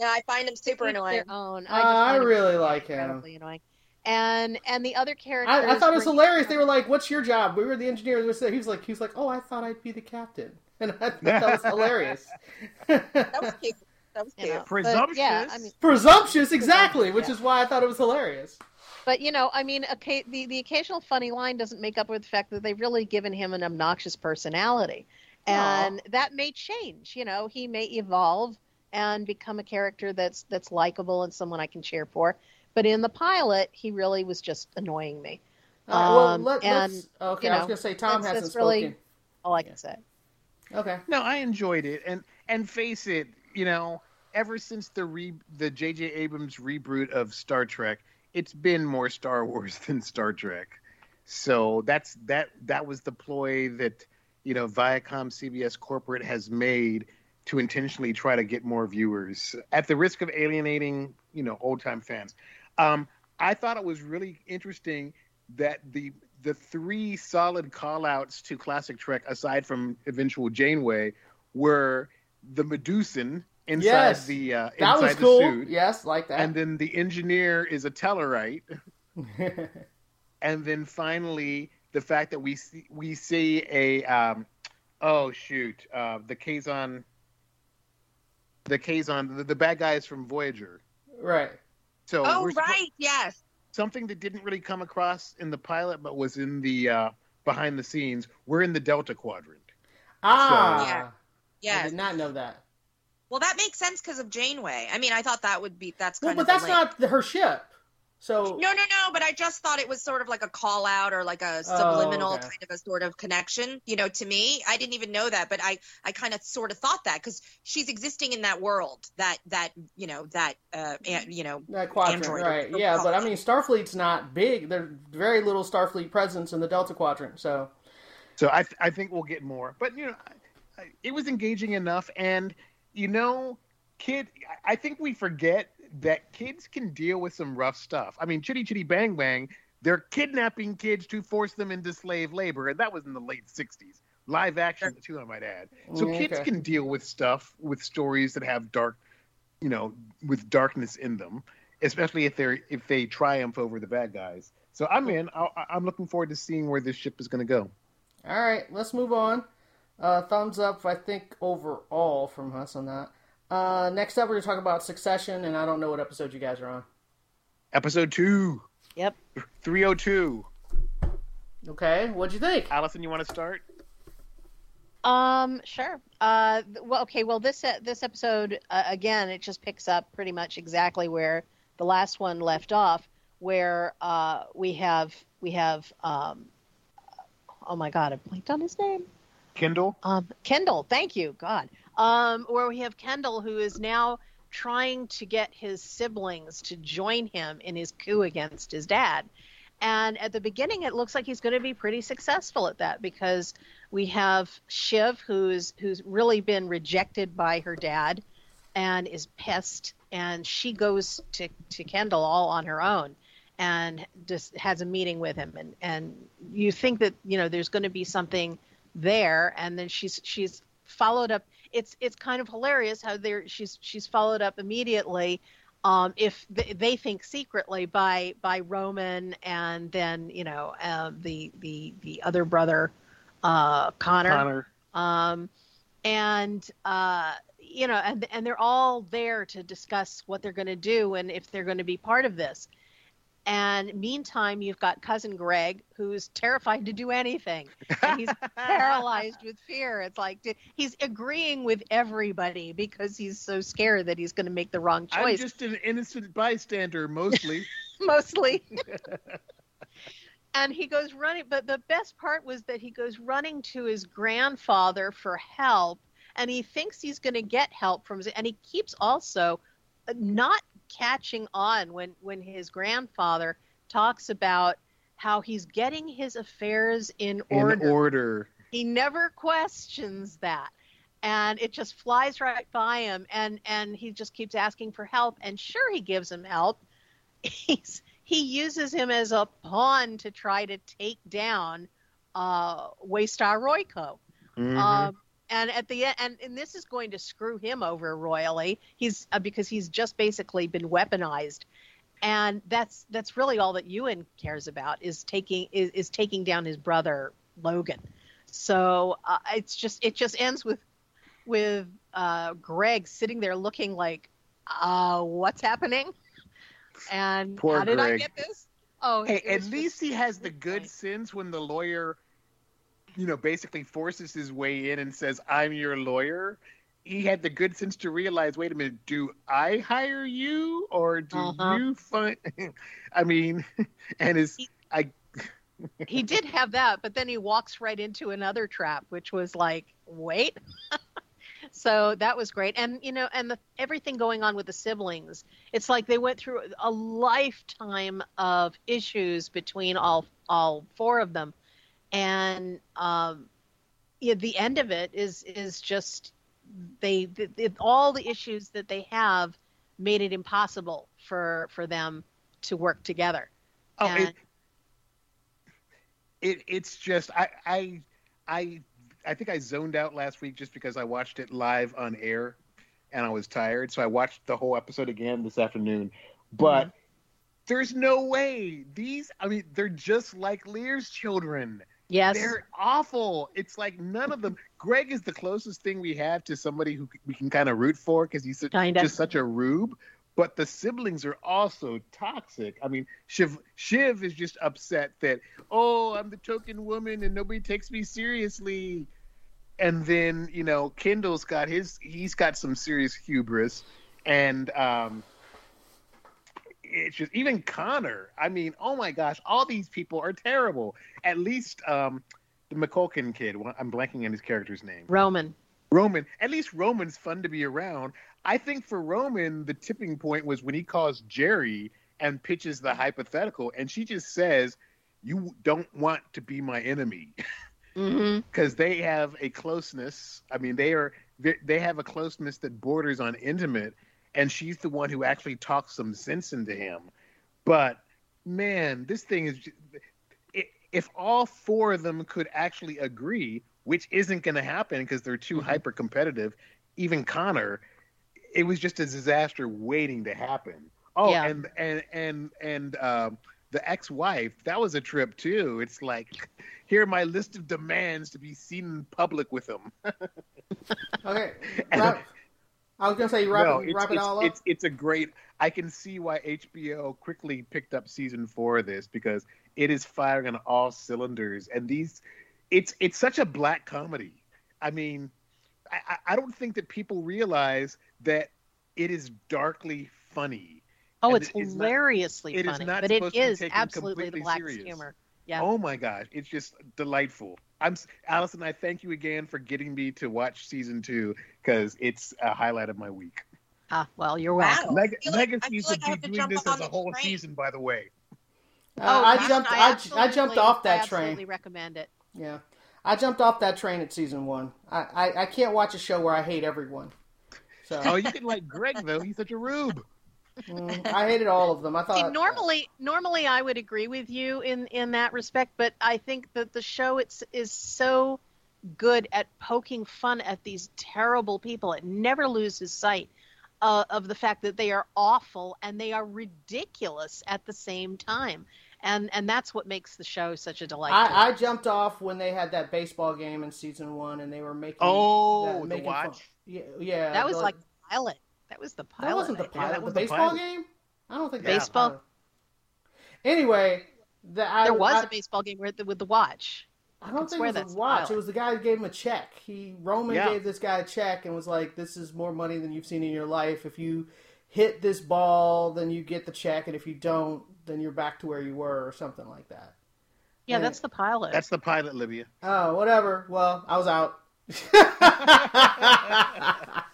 yeah i find him super annoying their own. Uh, I, just I find him really like him. annoying. And and the other characters. I, I thought it was were- hilarious. They were like, "What's your job?" We were the engineers. He was like, "He was like, oh, I thought I'd be the captain," and I thought that was hilarious. that was cute that was you know, Presumptuous. Yeah, I mean, Presumptuous, exactly, which Yeah. is why I thought it was hilarious. But you know, I mean, okay, the the occasional funny line doesn't make up for the fact that they've really given him an obnoxious personality, and that may change. You know, he may evolve and become a character that's that's likable and someone I can cheer for. But in the pilot, he really was just annoying me. All right, well, Um, let, and, let's. Okay, you I was going to say Tom that's- hasn't that's really- spoken. All I can say. Okay. No, I enjoyed it, and and face it, you know, ever since the re the J.J. Abrams reboot of Star Trek, it's been more Star Wars than Star Trek. So that's that that was the ploy that you know Viacom CBS corporate has made to intentionally try to get more viewers at the risk of alienating you know old time fans. Um, I thought it was really interesting that the the three solid call outs to classic Trek, aside from eventual Janeway, were the Medusan inside Yes. the uh, That inside was the cool. suit, Yes, like that. and then the engineer is a Tellarite, and then finally the fact that we see we see a um, oh shoot uh, the Kazon the Kazon the, the bad guys from Voyager. right. So Oh, we're suppo- right. Yes. something that didn't really come across in the pilot, but was in the uh, behind the scenes. We're in the Delta Quadrant. Ah. Yeah. I did not know that. Well, that makes sense because of Janeway. I mean, I thought that would be that's Well, kind but of the that's link. not her ship. So No, no, no. But I just thought it was sort of like a call out or like a subliminal Oh, okay. kind of a sort of connection. You know, to me, I didn't even know that, but I, I kind of sort of thought that because she's existing in that world, that that you know that uh, an- you know, that quadrant, Android. right? Yeah, but I mean, Starfleet's not big. There's very little Starfleet presence in the Delta Quadrant. So So I, th- I think we'll get more. But you know, I, I, it was engaging enough, and you know, kid, I- think we forget that kids can deal with some rough stuff. I mean, Chitty Chitty Bang Bang, they're kidnapping kids to force them into slave labor, and that was in the late '60s. Live action too, I might add. So Mm, kids can deal with stuff with stories that have dark, you know, with darkness in them, especially if they're if they triumph over the bad guys. So I'm in. I, I'm looking forward to seeing where this ship is going to go. All right, let's move on. Uh, thumbs up, I think, overall from us on that. Uh, next up, we're going to talk about Succession, and I don't know what episode you guys are on. Episode two, Yep. 302. Okay, what'd you think? Allison, you want to start? Um, sure. Uh, well, okay. Well, this uh, this episode uh, again, it just picks up pretty much exactly where the last one left off, where uh, we have we have um, oh my god, I blanked on his name. Kindle? Um, Kendall, thank you, God. Um, where we have Kendall, who is now trying to get his siblings to join him in his coup against his dad. And at the beginning, it looks like he's going to be pretty successful at that because we have Shiv, who's who's really been rejected by her dad, and is pissed, and she goes to to Kendall all on her own, and just has a meeting with him, and and you think that you know there's going to be something there and then she's she's followed up. It's it's kind of hilarious how there she's she's followed up immediately um if they, they think secretly by by roman and then you know uh, the the the other brother uh connor, Connor. um and uh you know and and they're all there to discuss what they're going to do and if they're going to be part of this and meantime you've got cousin greg who's terrified to do anything and he's paralyzed with fear. It's like he's agreeing with everybody because he's so scared that he's going to make the wrong choice. I'm just an innocent bystander, mostly. mostly. and he goes running, but the best part was that he goes running to his grandfather for help, and he thinks he's going to get help from his, and he keeps also uh, not catching on when when his grandfather talks about how he's getting his affairs in In order. order. he never questions that and it just flies right by him and and he just keeps asking for help and sure he gives him help he's he uses him as a pawn to try to take down uh waystar royco Mhm. um and at the end and, and this is going to screw him over royally he's uh, because he's just basically been weaponized and that's that's really all that ewan cares about is taking is, is taking down his brother logan so uh, it's just it just ends with with uh, Greg sitting there looking like, uh, what's happening? And Poor how did I get this? Oh, Hey, at least he has the good nice. sense when the lawyer, you know, basically forces his way in and says, "I'm your lawyer." He had the good sense to realize, wait a minute, do I hire you or do Uh-huh. you find? I mean, and his, He- I, he did have that, but then he walks right into another trap, which was like, wait. so that was great, and you know, and the, everything going on with the siblings, it's like they went through a lifetime of issues between all all four of them, and um, yeah, the end of it is is just they all the issues that they have made it impossible for for them to work together. oh, And- it, it, it's just, I, I, I, I think I zoned out last week just because I watched it live on air, and I was tired, so I watched the whole episode again this afternoon, but. There's no way these. I mean, they're just like Lear's children. Yes. They're awful. It's like none of them. Greg is the closest thing we have to somebody who we can kind of root for because he's such- Kinda. just such a rube. But the siblings are also toxic. I mean, Shiv, Shiv is just upset that oh, I'm the token woman and nobody takes me seriously. And then you know, Kendall's got his. He's got some serious hubris, and um, it's just even Connor. I mean, oh my gosh, all these people are terrible. At least um, the McCulkin kid. I'm blanking on his character's name. Roman. Roman. At least Roman's fun to be around. I think for Roman, the tipping point was when he calls Gerri and pitches the hypothetical, and she just says, "You don't want to be my enemy." Mm-hmm. because they have a closeness. I mean, they are they have a closeness that borders on intimate, and she's the one who actually talks some sense into him. But man, this thing is. If all four of them could actually agree, which isn't going to happen because they're too hyper competitive, even Connor, it was just a disaster waiting to happen. Oh, Yeah. and and and and um, the ex-wife, that was a trip too. It's like, here are my list of demands to be seen in public with him. Okay. And- Wrap, I was gonna say wrap, no, it, it's, wrap it it's, all up. it's it's a great. I can see why HBO quickly picked up season four of this because it is firing on all cylinders, and these, it's it's such a black comedy. I mean, I, I- I don't think that people realize that it is darkly funny. Oh, And it's it is not- hilariously it is funny, not but it supposed to be is taken absolutely the completely black serious. humor. Yeah. Oh my gosh, it's just delightful. I'm Allison. I thank you again for getting me to watch season two because it's a highlight of my week. Ah, well, you're Wow. welcome. Leg- feel like- I Legacies feel like I be doing jump this as a whole train. season, by the way. Uh, Oh, I jumped. I, I jumped off that I train. absolutely recommend it. Yeah, I jumped off that train at season one. I, I, I can't watch a show where I hate everyone. So Oh, you didn't like Greg though. He's such a rube. Mm, I hated all of them. I See, thought normally, normally I would agree with you in in that respect, but I think that the show it's is so good at poking fun at these terrible people. It never loses sight uh, of the fact that they are awful and they are ridiculous at the same time, and and that's what makes the show such a delight. I, I jumped off when they had that baseball game in season one, and they were making Oh, that- the making fun- watch. Yeah, yeah. that was the- like pilot. That was the pilot. that wasn't the I think. pilot. that was the baseball pilot. game. I don't think Yeah. Baseball? Anyway, the, I, There was I, a baseball game with the, with the watch. I could don't think it was a the watch. pilot. It was the guy who gave him a check. He Roman Yeah. gave this guy a check and was like, "This is more money than you've seen in your life. If you hit this ball, then you get the check, and if you don't, then you're back to where you were, or something like that." Yeah, Yeah. that's the pilot. That's the pilot, Libya. Oh, whatever. Well, I was out.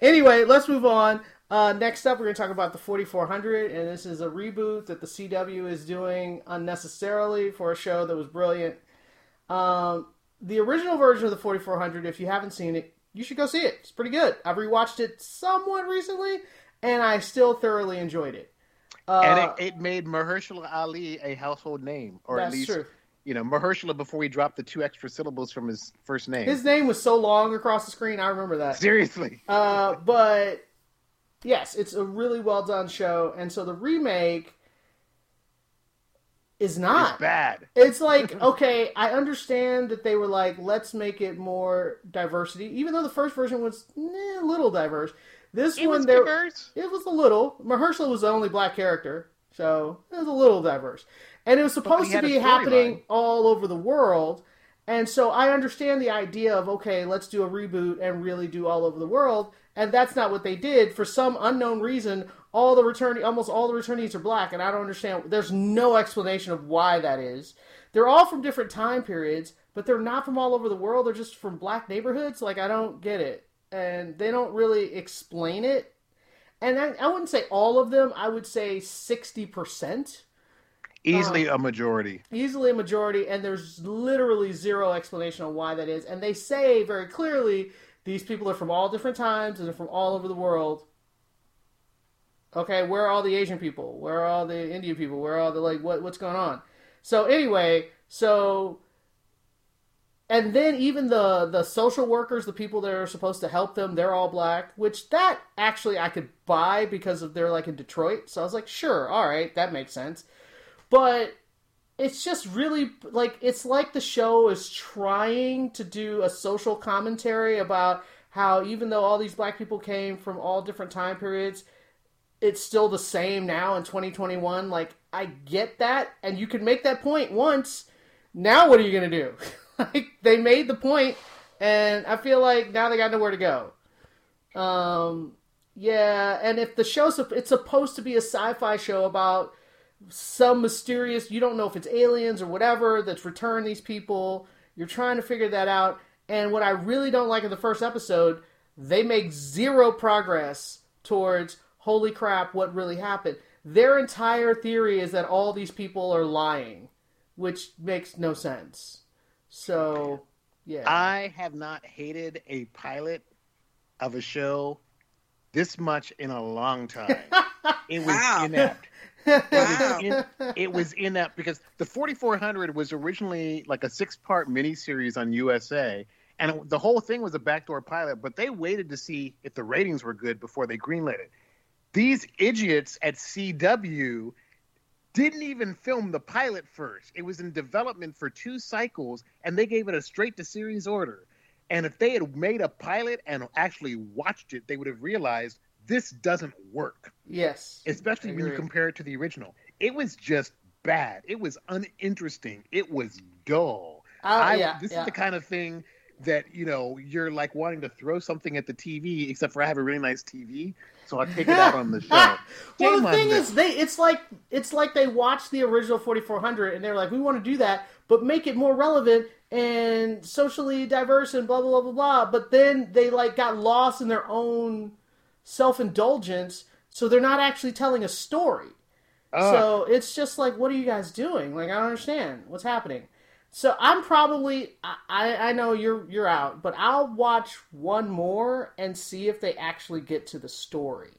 anyway, let's move on. Uh, next up, we're going to talk about the 4400, and this is a reboot that the CW is doing unnecessarily for a show that was brilliant. Um, the original version of the 4400, if you haven't seen it, you should go see it. It's pretty good. I've rewatched it somewhat recently, and I still thoroughly enjoyed it. Uh, and it, it made Mahershala Ali a household name, or at least true. You know Mahershala before he dropped the two extra syllables from his first name. His name was so long across the screen, I remember that. Seriously, Uh, but yes, it's a really well done show, and so the remake is not. it's bad. It's like okay, I understand that they were like, let's make it more diversity, even though the first version was eh, a little diverse. This It one there, diverse. it was a little. Mahershala was the only black character. So it was a little diverse. And it was supposed to be happening storyline. all over the world. And so I understand the idea of, okay, let's do a reboot and really do all over the world. And that's not what they did. For some unknown reason, all the return almost all the returnees are black, and I don't understand. There's no explanation of why that is. They're all from different time periods, but they're not from all over the world. They're just from black neighborhoods. Like I don't get it, and they don't really explain it. And I, I wouldn't say all of them. I would say sixty percent, Easily Uh, a majority. easily a majority. And there's literally zero explanation on why that is. And they say very clearly these people are from all different times and they're from all over the world. Okay, where are all the Asian people? Where are all the Indian people? Where are all the like what what's going on? So anyway, so and then even the the social workers, the people that are supposed to help them, they're all black, which that actually I could buy because of they're like in Detroit. So I was like, sure, all right, that makes sense. But it's just really like it's like the show is trying to do a social commentary about how even though all these black people came from all different time periods, it's still the same now in 2021. Like I get that, and you can make that point once. Now what are you gonna do? like they made the point, and I feel like now they got nowhere to go. Um, yeah, and if the show's it's supposed to be a sci-fi show about some mysterious you don't know if it's aliens or whatever that's returned these people you're trying to figure that out and what i really don't like in the first episode they make zero progress towards holy crap what really happened their entire theory is that all these people are lying which makes no sense so yeah I have not hated a pilot of a show this much in a long time. It was Wow. inept. Wow. in, it was in that because the 4400 was originally like a six part miniseries on USA. And it- the whole thing was a backdoor pilot, but they waited to see if the ratings were good before they greenlit it. These idiots at CW didn't even film the pilot first. It was in development for two cycles, and they gave it a straight to series order. And if they had made a pilot and actually watched it, they would have realized this doesn't work yes especially when you compare it to the original. It was just bad. It was uninteresting. It was dull. Oh, I, yeah, this yeah. is the kind of thing that you know you're like wanting to throw something at the TV. Except for I have a really nice TV, so I take it out on the show. well, Shame the thing is, they it's like it's like they watched the original 4400 and they're like, we want to do that, but make it more relevant and socially diverse and blah blah blah blah blah. But then they like got lost in their own self indulgence, so they're not actually telling a story. Ugh. So it's just like, what are you guys doing? Like, I don't understand what's happening. So I'm probably, I, I I know you're you're out, but I'll watch one more and see if they actually get to the story.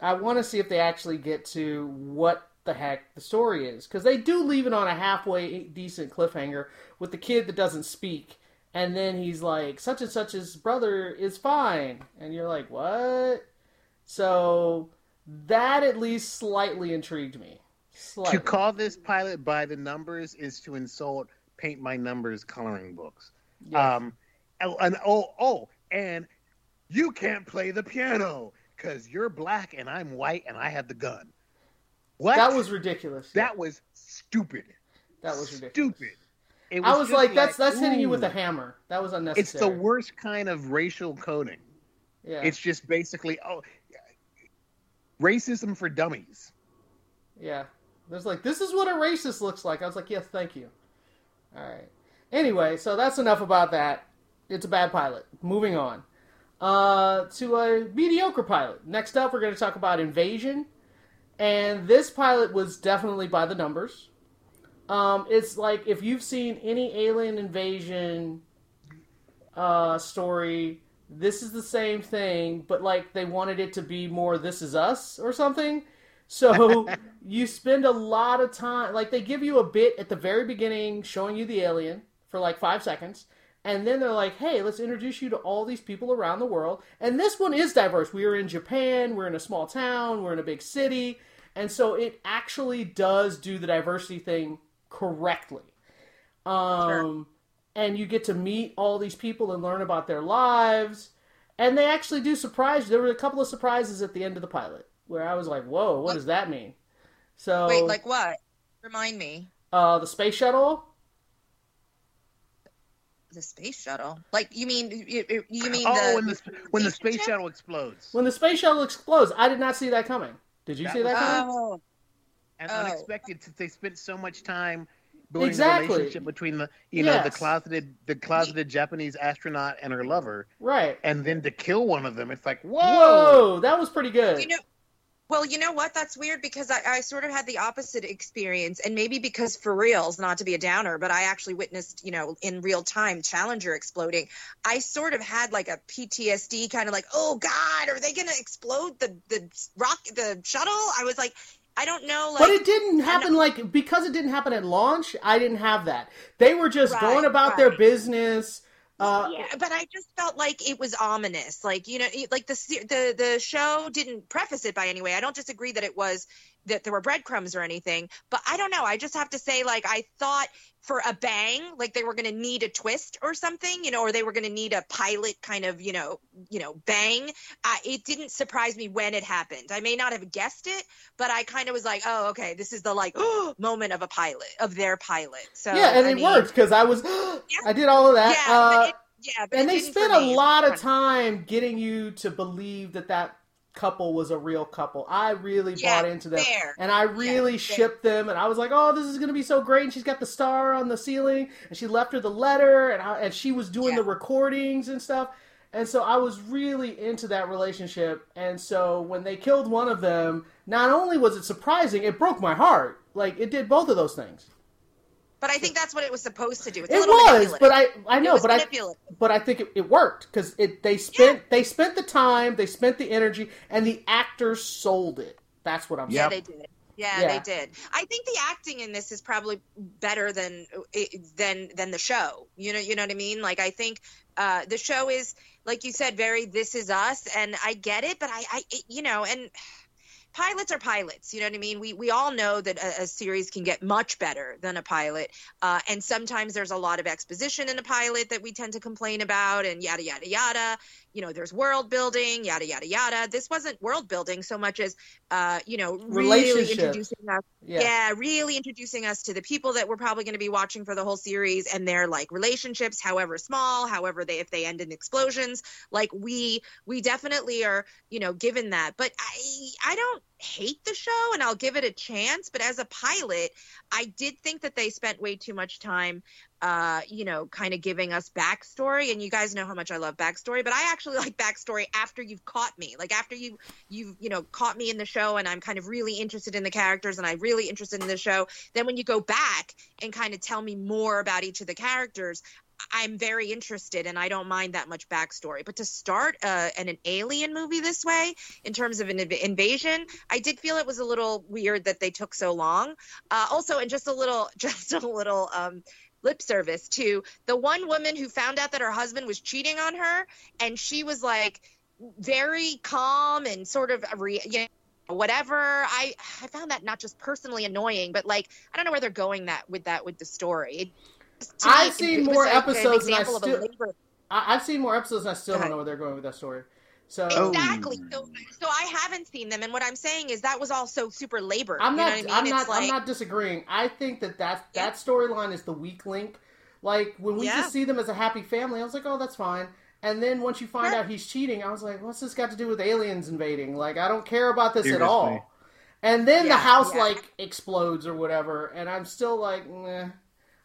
I want to see if they actually get to what the heck the story is because they do leave it on a halfway decent cliffhanger with the kid that doesn't speak, and then he's like, such and such's brother is fine, and you're like, what? So that at least slightly intrigued me. Slightly. to call this pilot by the numbers is to insult paint my numbers coloring books. Yeah. Um, and oh, oh, and you can't play the piano because you're black and I'm white and I have the gun. What? that was ridiculous. that was stupid. that was ridiculous. Stupid. It I was just like, that's that's hitting you with a hammer. That was unnecessary. It's the worst kind of racial coding. Yeah. It's just basically oh, racism for dummies. Yeah. There's like, this is what a racist looks like. I was like, yes, thank you. All right. Anyway, so that's enough about that. It's a bad pilot. Moving on. Uh, to a mediocre pilot. Next up, we're going to talk about Invasion. And this pilot was definitely by the numbers. Um, it's like if you've seen any alien invasion uh, story, this is the same thing, but like they wanted it to be more This Is Us or something. So you spend a lot of time, like they give you a bit at the very beginning showing you the alien for like five seconds, and then they're like, "Hey, let's introduce you to all these people around the world." And this one is diverse. We are in Japan. We're in a small town. We're in a big city, and so it actually does do the diversity thing correctly. Um, and you get to meet all these people and learn about their lives. And they actually do surprise. you. There were a couple of surprises at the end of the pilot where I was like, "Whoa, what does that mean?" So Wait, like what? Remind me. uh, the space shuttle. The space shuttle. Like you mean you, you- you mean oh, the when the when the space shuttle explodes When the space shuttle explodes, I did not see that coming. Did you That see was- that coming? Oh, and Oh. unexpected since they spent so much time building Exactly. the relationship between the you know the closeted the closeted Japanese astronaut and her lover, Right. and then to kill one of them, it's like whoa. Whoa, that was pretty good. you know. Well, you know what? That's weird because I, I sort of had the opposite experience, and maybe because for reals, not to be a downer, but I actually witnessed, you know, in real time Challenger exploding. I sort of had like a PTSD kind of like, oh God, are they going to explode the the rock the shuttle? I was like, I don't know, like but it didn't happen like because it didn't happen at launch. I didn't have that. They were just Right, going about their business. Uh, yeah, but I just felt like it was ominous. Like you know, like the the the show didn't preface it by any way. I don't disagree that it was that there were breadcrumbs or anything, but I don't know. I just have to say, like I thought for a bang, like they were going to need a twist or something, you know, or they were going to need a pilot kind of, you know, you know, bang. I, it didn't surprise me when it happened. I may not have guessed it, but I kind of was like, oh, okay, this is the like moment of a pilot of their pilot. So yeah, and I it mean, worked because I was. I did all of that. Yeah, uh, it, yeah, but and they spent a lot of time getting you to believe that that couple was a real couple. I really Yeah, bought into them, fair. and I really Yeah, fair. shipped them. And I was like, "Oh, this is going to be so great!" And she's got the star on the ceiling, and she left her the letter, and I, and she was doing Yeah. the recordings and stuff. And so I was really into that relationship. And so when they killed one of them, not only was it surprising, it broke my heart. Like it did both of those things. But I think that's what it was supposed to do. It's a It was, but I I know, but I but I think it, it worked because it they spent they spent the time, they spent the energy, and the actors sold it. That's what I'm Yeah, saying. they did. Yeah, Yeah. they did. I think the acting in this is probably better than than than the show. You know, you know what I mean? Like I think uh, the show is, like you said, very "This Is Us," and I get it, but I, I, it- you know, and pilots are pilots. You know what I mean? We we all know that a, a series can get much better than a pilot, uh, and sometimes there's a lot of exposition in a pilot that we tend to complain about, and yada yada yada. You know, there's world building, yada yada yada. This wasn't world building so much as, uh, you know, really introducing us Yeah. yeah. really introducing us to the people that we're probably going to be watching for the whole series and their like relationships however small however they if they end in explosions like we we definitely are you know given that but i i don't hate the show and i'll give it a chance but as a pilot i did think that they spent way too much time uh, you know, kind of giving us backstory. And you guys know how much I love backstory, but I actually like backstory after you've caught me. Like after you you've, you know, caught me in the show and I'm kind of really interested in the characters and I'm really interested in the show. Then when you go back and kind of tell me more about each of the characters, I'm very interested and I don't mind that much backstory. But to start uh, an, an alien movie this way, in terms of an inv- invasion, I did feel it was a little weird that they took so long. Uh, also, and just a little, just a little um, lip service to the one woman who found out that her husband was cheating on her, and she was like very calm and sort of re- you know, whatever. I I found that not just personally annoying, but like I don't know where they're going that with that with the story. Me, I've it- seen more like episodes and I example of a still- labor- I, I've seen more episodes and I still don't know where they're going with that story. So Oh. Exactly. So, so I haven't seen them, and what I'm saying is that was also super labor. I'm you know not. I mean? I'm It's not. like, I'm not disagreeing. I think that that Yeah. that storyline is the weak link. Like when we Yeah. just see them as a happy family, I was like, oh, that's fine. And then once you find Sure. out he's cheating, I was like, what's this got to do with aliens invading? Like, I don't care about this at all. And then the house yeah. like explodes or whatever, and I'm still like, meh.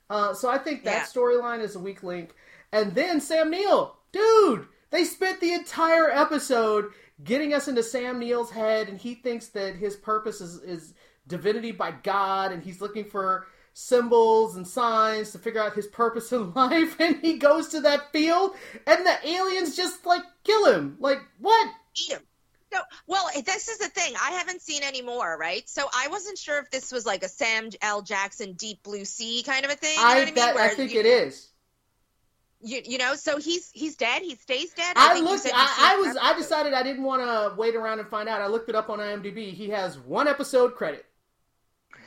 Uh, so I think that Yeah. storyline is a weak link. And then Sam Neill, dude, they spent the entire episode getting us into Sam Neill's head, and he thinks that his purpose is, is divinity by God, and he's looking for symbols and signs to figure out his purpose in life. And he goes to that field, and the aliens just like kill him. Like what? eat him No, well, eh, this is the thing. I haven't seen any more, right? So I wasn't sure if this was like a Sam L. Jackson Deep Blue Sea kind of a thing. You know I I mean? that, I think you, it is. You, you know, so he's he's dead. He stays dead. I, think looked. I, I seen was. I decided I didn't want to wait around and find out. I looked it up on IMDb. He has one episode credit.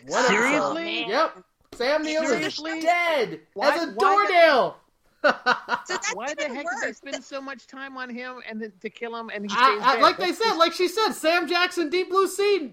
One Seriously? Episode. Yep. Sam Neill Seriously? is dead Why- as a doornail. the- So that's Why the even heck did they spend so much time on him and then to kill him and he I, stays I, dead? like they said, like she said, Sam Jackson, Deep Blue Sea,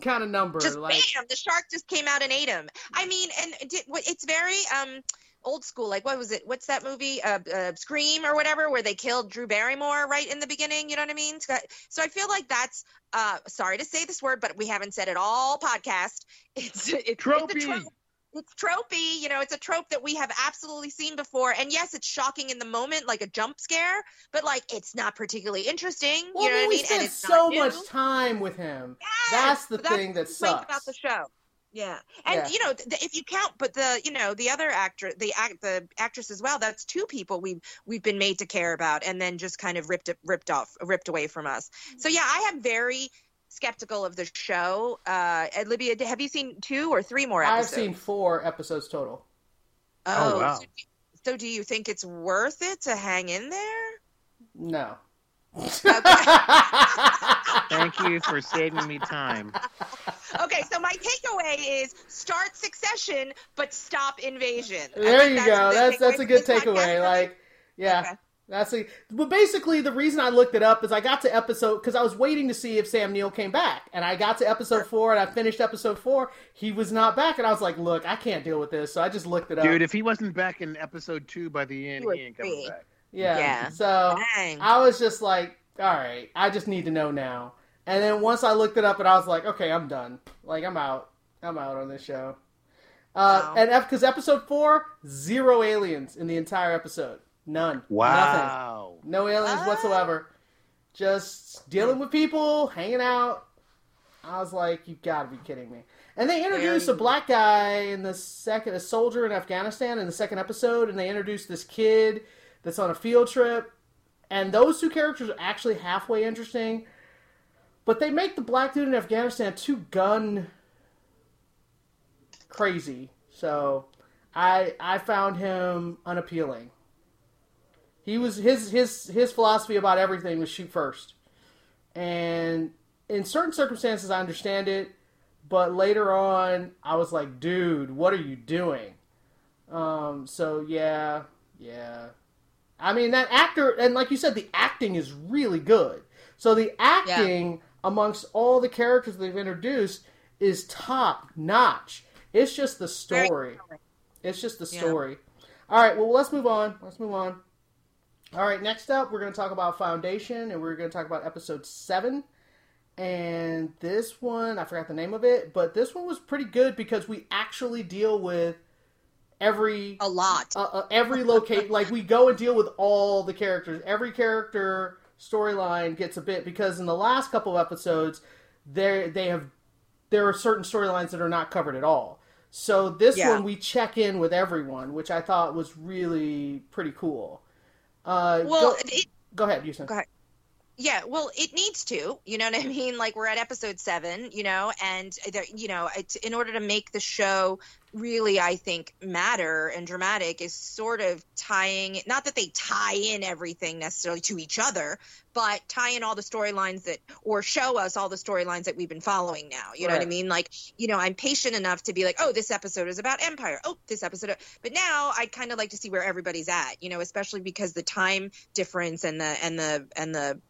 kind of number. just like bam, the shark just came out and ate him. I mean, and it's very um old school. Like what was it? What's that movie? Uh, uh, Scream or whatever, where they killed Drew Barrymore right in the beginning. You know what I mean? So, I feel like that's. Uh, sorry to say this word, but we haven't said it all podcast. It's it's, it's a Tropey. trope. It's tropey, you know, it's a trope that we have absolutely seen before. And yes, it's shocking in the moment, like a jump scare, but like it's not particularly interesting. well, you know I we mean? spent and it's so much time with him. Yes, That's the but thing that sucks. about the show. Yeah, and Yeah. you know, th- if you count, but the you know the other actor, the act, the actress as well. That's two people we've we've been made to care about, and then just kind of ripped it, ripped off, ripped away from us. So yeah, I am very skeptical of the show. Uh, and Libya, have you seen two or three more episodes? I've seen four episodes total. Oh, wow. So, so do you think it's worth it to hang in there? No. Thank you for saving me time. Okay, so my takeaway is start Succession, but stop Invasion. There you that's go. the That's that's a good this podcast takeaway. Like, yeah, Okay. that's a. But basically, the reason I looked it up is I got to episode because I was waiting to see if Sam Neill came back, and I got to episode four, and I finished episode four. He was not back, and I was like, "Look, I can't deal with this," so I just looked it up. Dude, if he wasn't back in episode two by the end, You he ain't coming back. Yeah. Yeah. So Dang. I was just like, "All right, I just need to know now." And then once I looked it up, and I was like, "Okay, I'm done. Like, I'm out. I'm out on this show." Uh, Wow. and because episode four, zero aliens in the entire episode, none, nothing. Wow. No aliens Ah. whatsoever. Just dealing with people, hanging out. I was like, you gotta be kidding me. And they introduced a black guy in the second, a soldier in Afghanistan in the second episode, and they introduced this kid that's on a field trip. And those two characters are actually halfway interesting. But they make the black dude in Afghanistan too gun crazy. So I I found him unappealing. He was his his his philosophy about everything was shoot first, and in certain circumstances I understand it, but later on I was like, dude, what are you doing? Um, so yeah, yeah. I mean that actor, and like you said, the acting is really good. So the acting amongst all the characters they've introduced is top notch. It's just the story. It's just the Yeah. story. All right, well, let's move on. Let's move on. All right, next up, we're going to talk about Foundation, and we're going to talk about episode seven. And this one, I forgot the name of it, but this one was pretty good because we actually deal with every A lot. uh, uh, every locate like we go and deal with all the characters every character storyline gets a bit because in the last couple of episodes there they have there are certain storylines that are not covered at all so this Yeah. one we check in with everyone which i thought was really pretty cool uh Well, go, it, go ahead Houston. Go ahead. yeah, well, it needs to. You know what I mean? Like we're at episode seven, you know, and there, you know, in order to make the show really, I think, matter and dramatic is sort of tying. Not that they tie in everything necessarily to each other, but tie in all the storylines that, or show us all the storylines that we've been following now. You know what I mean? Like, you know, I'm patient enough to be like, oh, this episode is about Empire. Oh, this episode. But now I kind of like to see where everybody's at. You know, especially because the time difference and the and the and the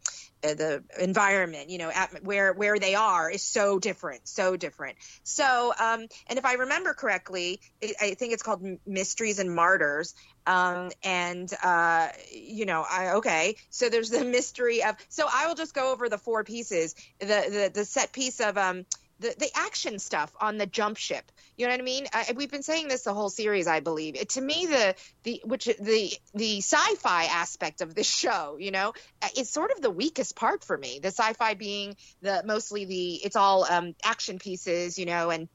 the environment, you know, at where where they are is so different, so different. So, um, and if I remember correctly, it, I think it's called Mysteries and Martyrs. Um, and uh, you know, I okay. So there's the mystery of. So I will just go over the four pieces. The the the set piece of um the, the action stuff on the jump ship. You know what I mean? I, we've been saying this the whole series, I believe. It, to me, the the which the the sci-fi aspect of this show, you know, uh, is sort of the weakest part for me. The sci-fi being the mostly the it's all um, action pieces, you know, and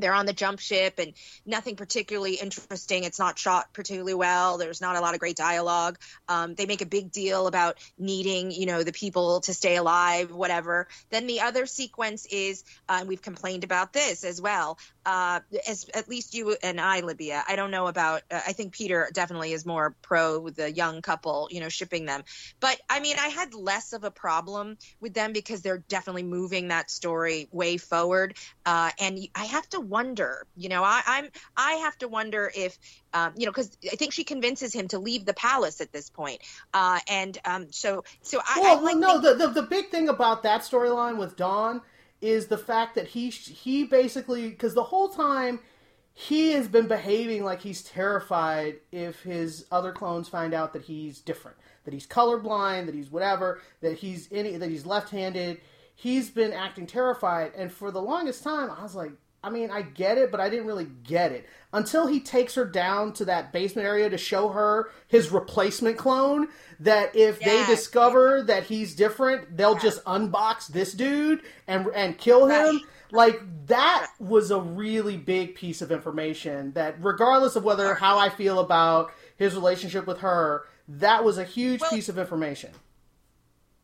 they're on the jump ship and nothing particularly interesting. It's not shot particularly well. There's not a lot of great dialogue. Um, they make a big deal about needing, you know, the people to stay alive, whatever. Then the other sequence is, uh, and we've complained about this as well. Uh, as at least you and I, Libya. I don't know about. Uh, I think Peter definitely is more pro the young couple, you know, shipping them. But I mean, I had less of a problem with them because they're definitely moving that story way forward. Uh, and I have to wonder, you know, I, I'm I have to wonder if, um, you know, because I think she convinces him to leave the palace at this point. Uh, and um, so so I, well, I like no think- the, the, the big thing about that storyline with dawn is the fact that he he basically because the whole time he has been behaving like he's terrified if his other clones find out that he's different, that he's colorblind, that he's whatever, that he's any that he's left-handed. He's been acting terrified, and for the longest time, I was like, I mean, I get it, but I didn't really get it until he takes her down to that basement area to show her his replacement clone. That if they Yes. discover that he's different, they'll Yes. just unbox this dude and and kill him. Right. Like that was a really big piece of information. That regardless of whether how I feel about his relationship with her, that was a huge Well- piece of information.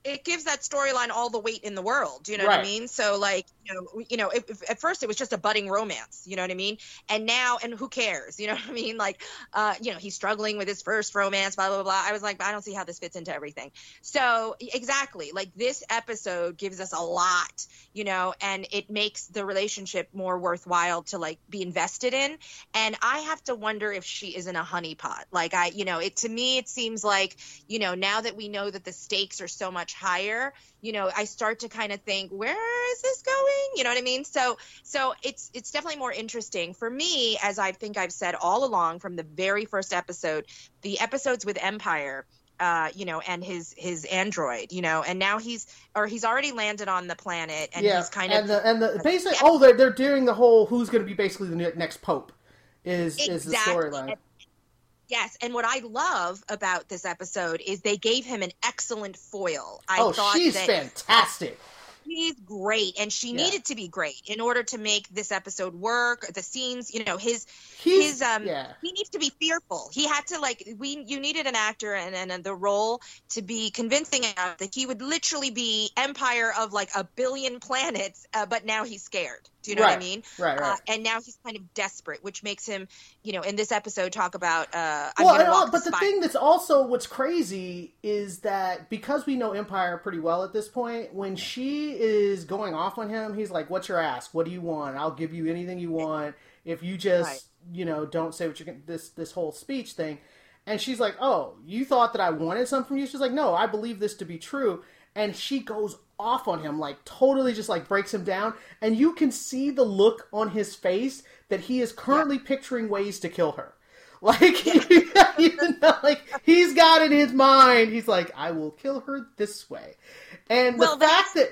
It gives that storyline all the weight in the world. You know what I mean? So like, you know, you know, if, if- at first it was just a budding romance. You know what I mean? And now, and who cares? You know what I mean? Like, uh, you know, he's struggling with his first romance. Blah blah blah. I was like, I don't see how this fits into everything. So exactly, like this episode gives us a lot. You know, and it makes the relationship more worthwhile to like be invested in. And I have to wonder if she isn't a honeypot. Like I, you know, it to me it seems like you know, now that we know that the stakes are so much higher, you know, I start to kind of think, where is this going? You know what I mean? So, so it's it's definitely more interesting for me, as I think I've said all along from the very first episode, the episodes with Empire. Uh, you know, and his his android, you know, and now he's or he's already landed on the planet, and yeah, he's kind and of the and the basically Yeah. oh they're they're doing the whole who's going to be basically the next pope is is the storyline. Yes, and what I love about this episode is they gave him an excellent foil. I oh, thought she's that fantastic. she's great, and she Yeah. needed to be great in order to make this episode work. The scenes, you know, his He's his um yeah. he needs to be fearful. He had to like we you needed an actor and, and, and the role to be convincing enough that he would literally be empire of like a billion planets, uh, but now he's scared. Do you know what I mean? right, right. Uh, and now he's kind of desperate, which makes him, you know, in this episode talk about uh I'm well, all- but the thing that's also what's crazy is that because we know Empire pretty well at this point, when she is going off on him, he's like, "What's your ask? What do you want? I'll give you anything you want if you just, Right. you know, don't say what you're gonna this this whole speech thing." And she's like, "Oh, you thought that I wanted something from you?" She's like, "No, I believe this to be true." And she goes off on him, like totally just like breaks him down, and you can see the look on his face that he is currently picturing ways to kill her. Like, you know, like he's got in his mind, he's like, I will kill her this way. And well, the fact that,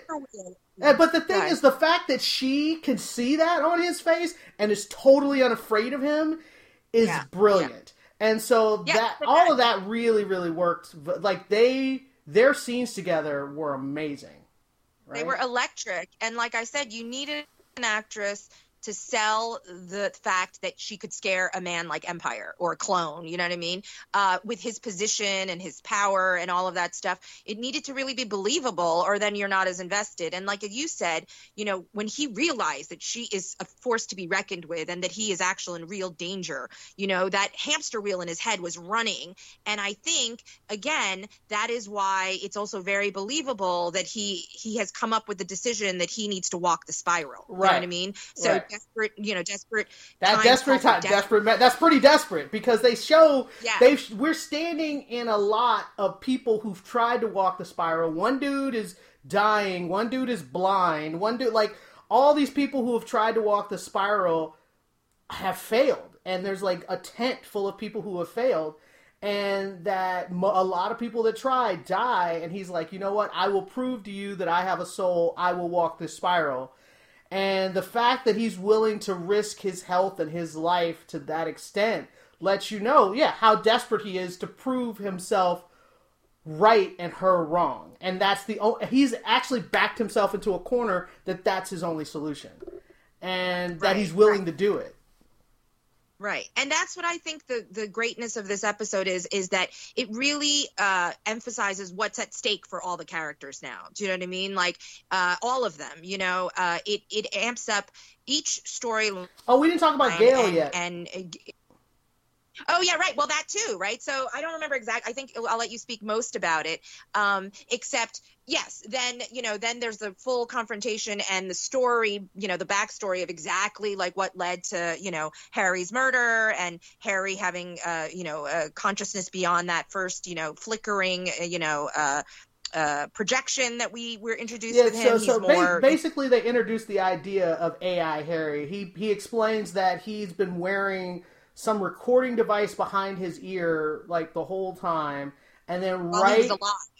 uh, but the thing Right. is, the fact that she can see that on his face and is totally unafraid of him is Yeah, brilliant. And so Yeah, that all of that really, really worked. Like they, their scenes together were amazing. Right? They were electric, and like I said, you needed an actress to sell the fact that she could scare a man like Empire or a clone. You know what I mean? Uh, with his position and his power and all of that stuff, it needed to really be believable, or then you're not as invested. And like you said, you know, when he realized that she is a force to be reckoned with and that he is actually in real danger, you know, that hamster wheel in his head was running. And I think again, that is why it's also very believable that he he has come up with the decision that he needs to walk the spiral. You know Right. what I mean? So Right. Desperate, you know, desperate. That desperate time, for desperate. That's pretty desperate because they show Yeah. they we're standing in a lot of people who've tried to walk the spiral. One dude is dying. One dude is blind. One dude like all these people who have tried to walk the spiral have failed, and there's like a tent full of people who have failed. And that a lot of people that try die, and he's like, you know what? I will prove to you that I have a soul. I will walk this spiral. And the fact that he's willing to risk his health and his life to that extent lets you know, yeah, how desperate he is to prove himself right and her wrong. And that's the o- he's actually backed himself into a corner that that's his only solution. And that Right, he's willing to do it. Right. And that's what I think the the greatness of this episode is is that it really uh emphasizes what's at stake for all the characters now. Do you know what I mean? Like uh all of them, you know, uh it it amps up each story Oh, we didn't talk about Gaal and, yet. And, and oh yeah, right. Well, that too, right? So I don't remember exact. I think I'll let you speak most about it. Um, except yes, then you know, then there's the full confrontation and the story. You know, the backstory of exactly like what led to you know Hari's murder and Hari having uh, you know uh, consciousness beyond that first you know flickering uh, you know. Uh, uh, projection that we were introduced Yeah, with him. so so ba- more basically they introduced the idea of AI Harry. He he explains that he's been wearing some recording device behind his ear like the whole time, and then while right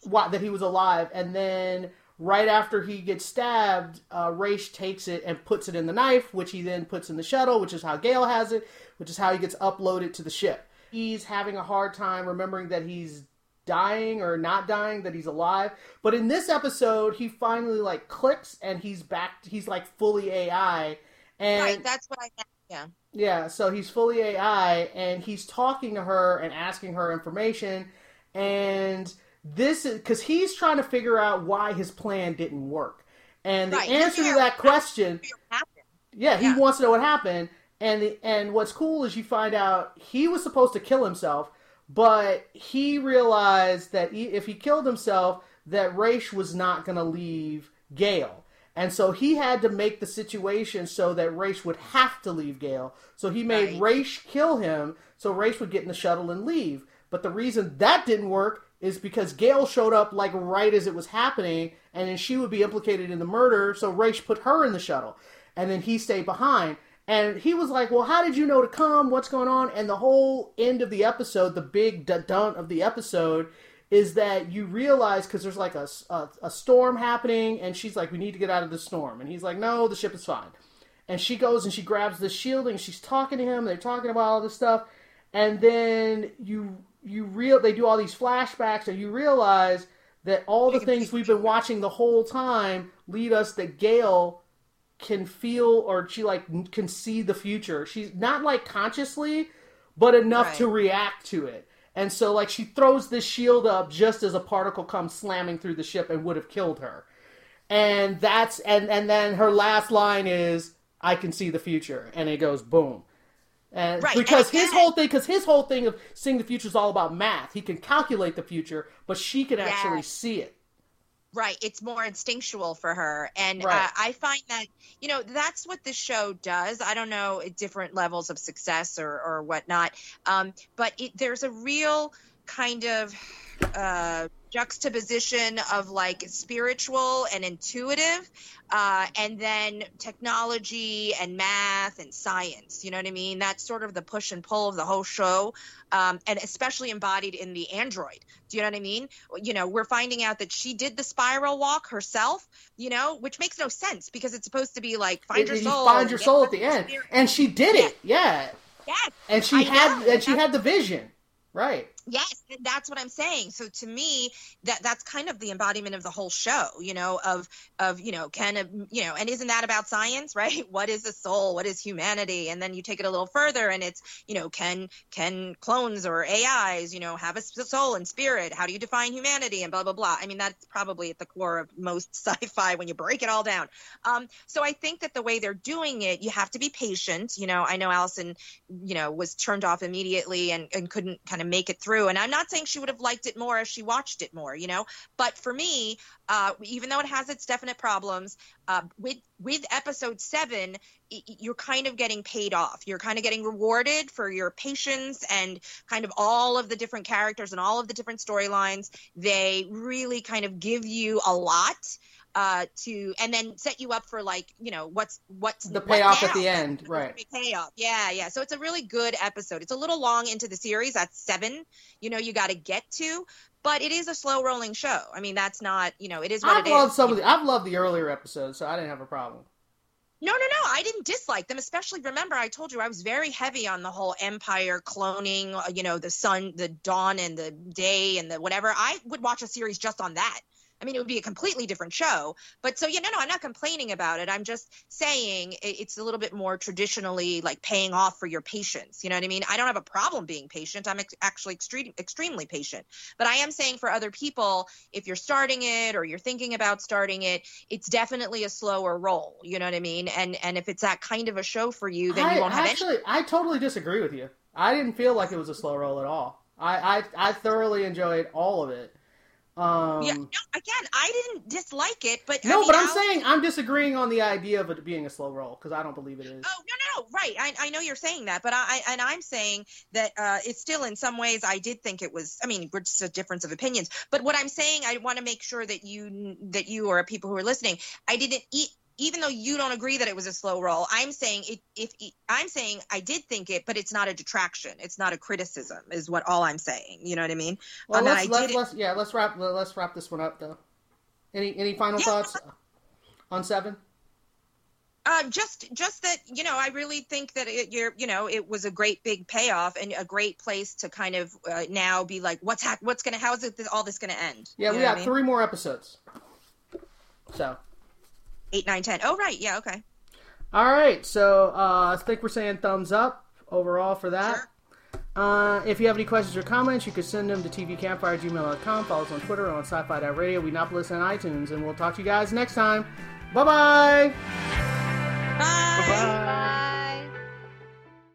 wha- that he was alive, and then right after he gets stabbed, uh, Raych takes it and puts it in the knife, which he then puts in the shuttle, which is how Gaal has it, which is how he gets uploaded to the ship. He's having a hard time remembering that he's dying or not dying, that he's alive. But in this episode, he finally like clicks and he's back. He's like fully AI, and Right, that's what I meant. Yeah. yeah, so he's fully AI and he's talking to her and asking her information. And this is because he's trying to figure out why his plan didn't work. And the Right, answer to that question, yeah, he Yeah. wants to know what happened. And the, and what's cool is you find out he was supposed to kill himself, but he realized that he, if he killed himself, that Raych was not going to leave Gaal. And so he had to make the situation so that Raych would have to leave Gaal. So he made Right. Raych kill him so Raych would get in the shuttle and leave. But the reason that didn't work is because Gaal showed up like right as it was happening, and then she would be implicated in the murder, so Raych put her in the shuttle. And then he stayed behind. And he was like, Well, how did you know to come? What's going on? And the whole end of the episode, the big dun of the episode, is that you realize because there's like a, a, a storm happening, and she's like, We need to get out of the storm. And he's like, No, the ship is fine. And she goes and she grabs the shielding, she's talking to him, they're talking about all this stuff. And then you you real they do all these flashbacks and you realize that all the things we've been watching the whole time lead us that Gaal can feel or she like can see the future. She's not like consciously, but enough Right. to react to it. And so like she throws this shield up just as a particle comes slamming through the ship and would have killed her. And that's and and then her last line is I can see the future and it goes boom. And Right, because and his whole thing because his whole thing of seeing the future is all about math. He can calculate the future, but she can actually Yes. see it. Right. It's more instinctual for her. And Right. uh, I find that, you know, that's what the show does. I don't know at different levels of success or, or whatnot. Um, but it, there's a real kind of uh, juxtaposition of like spiritual and intuitive, uh, and then technology and math and science. You know what I mean? That's sort of the push and pull of the whole show, um, and especially embodied in the android. Do you know what I mean? You know, we're finding out that she did the spiral walk herself. You know, which makes no sense because it's supposed to be like find It- your you soul, find your soul at the end, spirit. and she did it. Yeah, Yes, and she I had know, and she had the vision. Right. Yes, that's what I'm saying. So to me, that that's kind of the embodiment of the whole show, you know, of of you know, can you know, and isn't that about science, right? What is the soul? What is humanity? And then you take it a little further, and it's you know, can can clones or AIs, you know, have a soul and spirit? How do you define humanity? And blah blah blah. I mean, that's probably at the core of most sci-fi when you break it all down. Um, so I think that the way they're doing it, you have to be patient. You know, I know Allison, you know, was turned off immediately and, and couldn't kind of make it through. And I'm not saying she would have liked it more if she watched it more, you know. But for me, uh, even though it has its definite problems, uh, with with episode seven, you're kind of getting paid off. You're kind of getting rewarded for your patience and kind of all of the different characters and all of the different storylines. They really kind of give you a lot uh to and then set you up for like you know what's what's The what payoff at the end, right. payoff yeah yeah so it's a really good episode it's a little long into the series that's seven you know you got to get to but it is a slow rolling show i mean that's not you know it is what I've it loved is. some of the I've loved the earlier episodes, so I didn't have a problem. No, no, no. I didn't dislike them. Especially, remember, I told you I was very heavy on the whole empire cloning, uh, you know, the sun, the dawn, and the day, and the whatever. I would watch a series just on that. I mean, it would be a completely different show. But so, yeah, no, no, I'm not complaining about it. I'm just saying it's a little bit more traditionally like paying off for your patience. You know what I mean? I don't have a problem being patient. I'm ex- actually extreme, extremely patient. But I am saying for other people, if you're starting it or you're thinking about starting it, it's definitely a slower roll. You know what I mean? And and if it's that kind of a show for you, then I you won't have actually I totally disagree with you. I didn't feel like it was a slow roll at all. I I, I thoroughly enjoyed all of it. Um, yeah, no, again, I didn't dislike it, but I no, mean, but I'm Alex- saying I'm disagreeing on the idea of it being a slow roll because I don't believe it is. Oh no, no, no, right. I, I know you're saying that, but I, I and I'm saying that uh, it's still in some ways I did think it was. I mean, we're just a difference of opinions. But what I'm saying, I want to make sure that you that you or people who are listening, I didn't eat. Even though you don't agree that it was a slow roll, I'm saying it. If I'm saying I did think it, but it's not a detraction. It's not a criticism. Is what all I'm saying. You know what I mean? Well, Um, let's, let's, let's yeah, let's wrap let's wrap this one up though. Any any final Yeah. thoughts on seven? Uh, just just that you know, I really think that it, you're you know it was a great big payoff and a great place to kind of uh, now be like, what's hap- what's gonna how's it all this gonna end? Yeah, You we got I mean? three more episodes. So, eight, nine, ten. Oh, right. Yeah. Okay. All right. So uh, I think we're saying thumbs up overall for that. Sure. Uh, if you have any questions or comments, you can send them to tvcampfire@gmail.com. Follow us on Twitter or on sci-fi radio. We listen on iTunes, and we'll talk to you guys next time. Bye-bye. Bye. Bye-bye. Bye.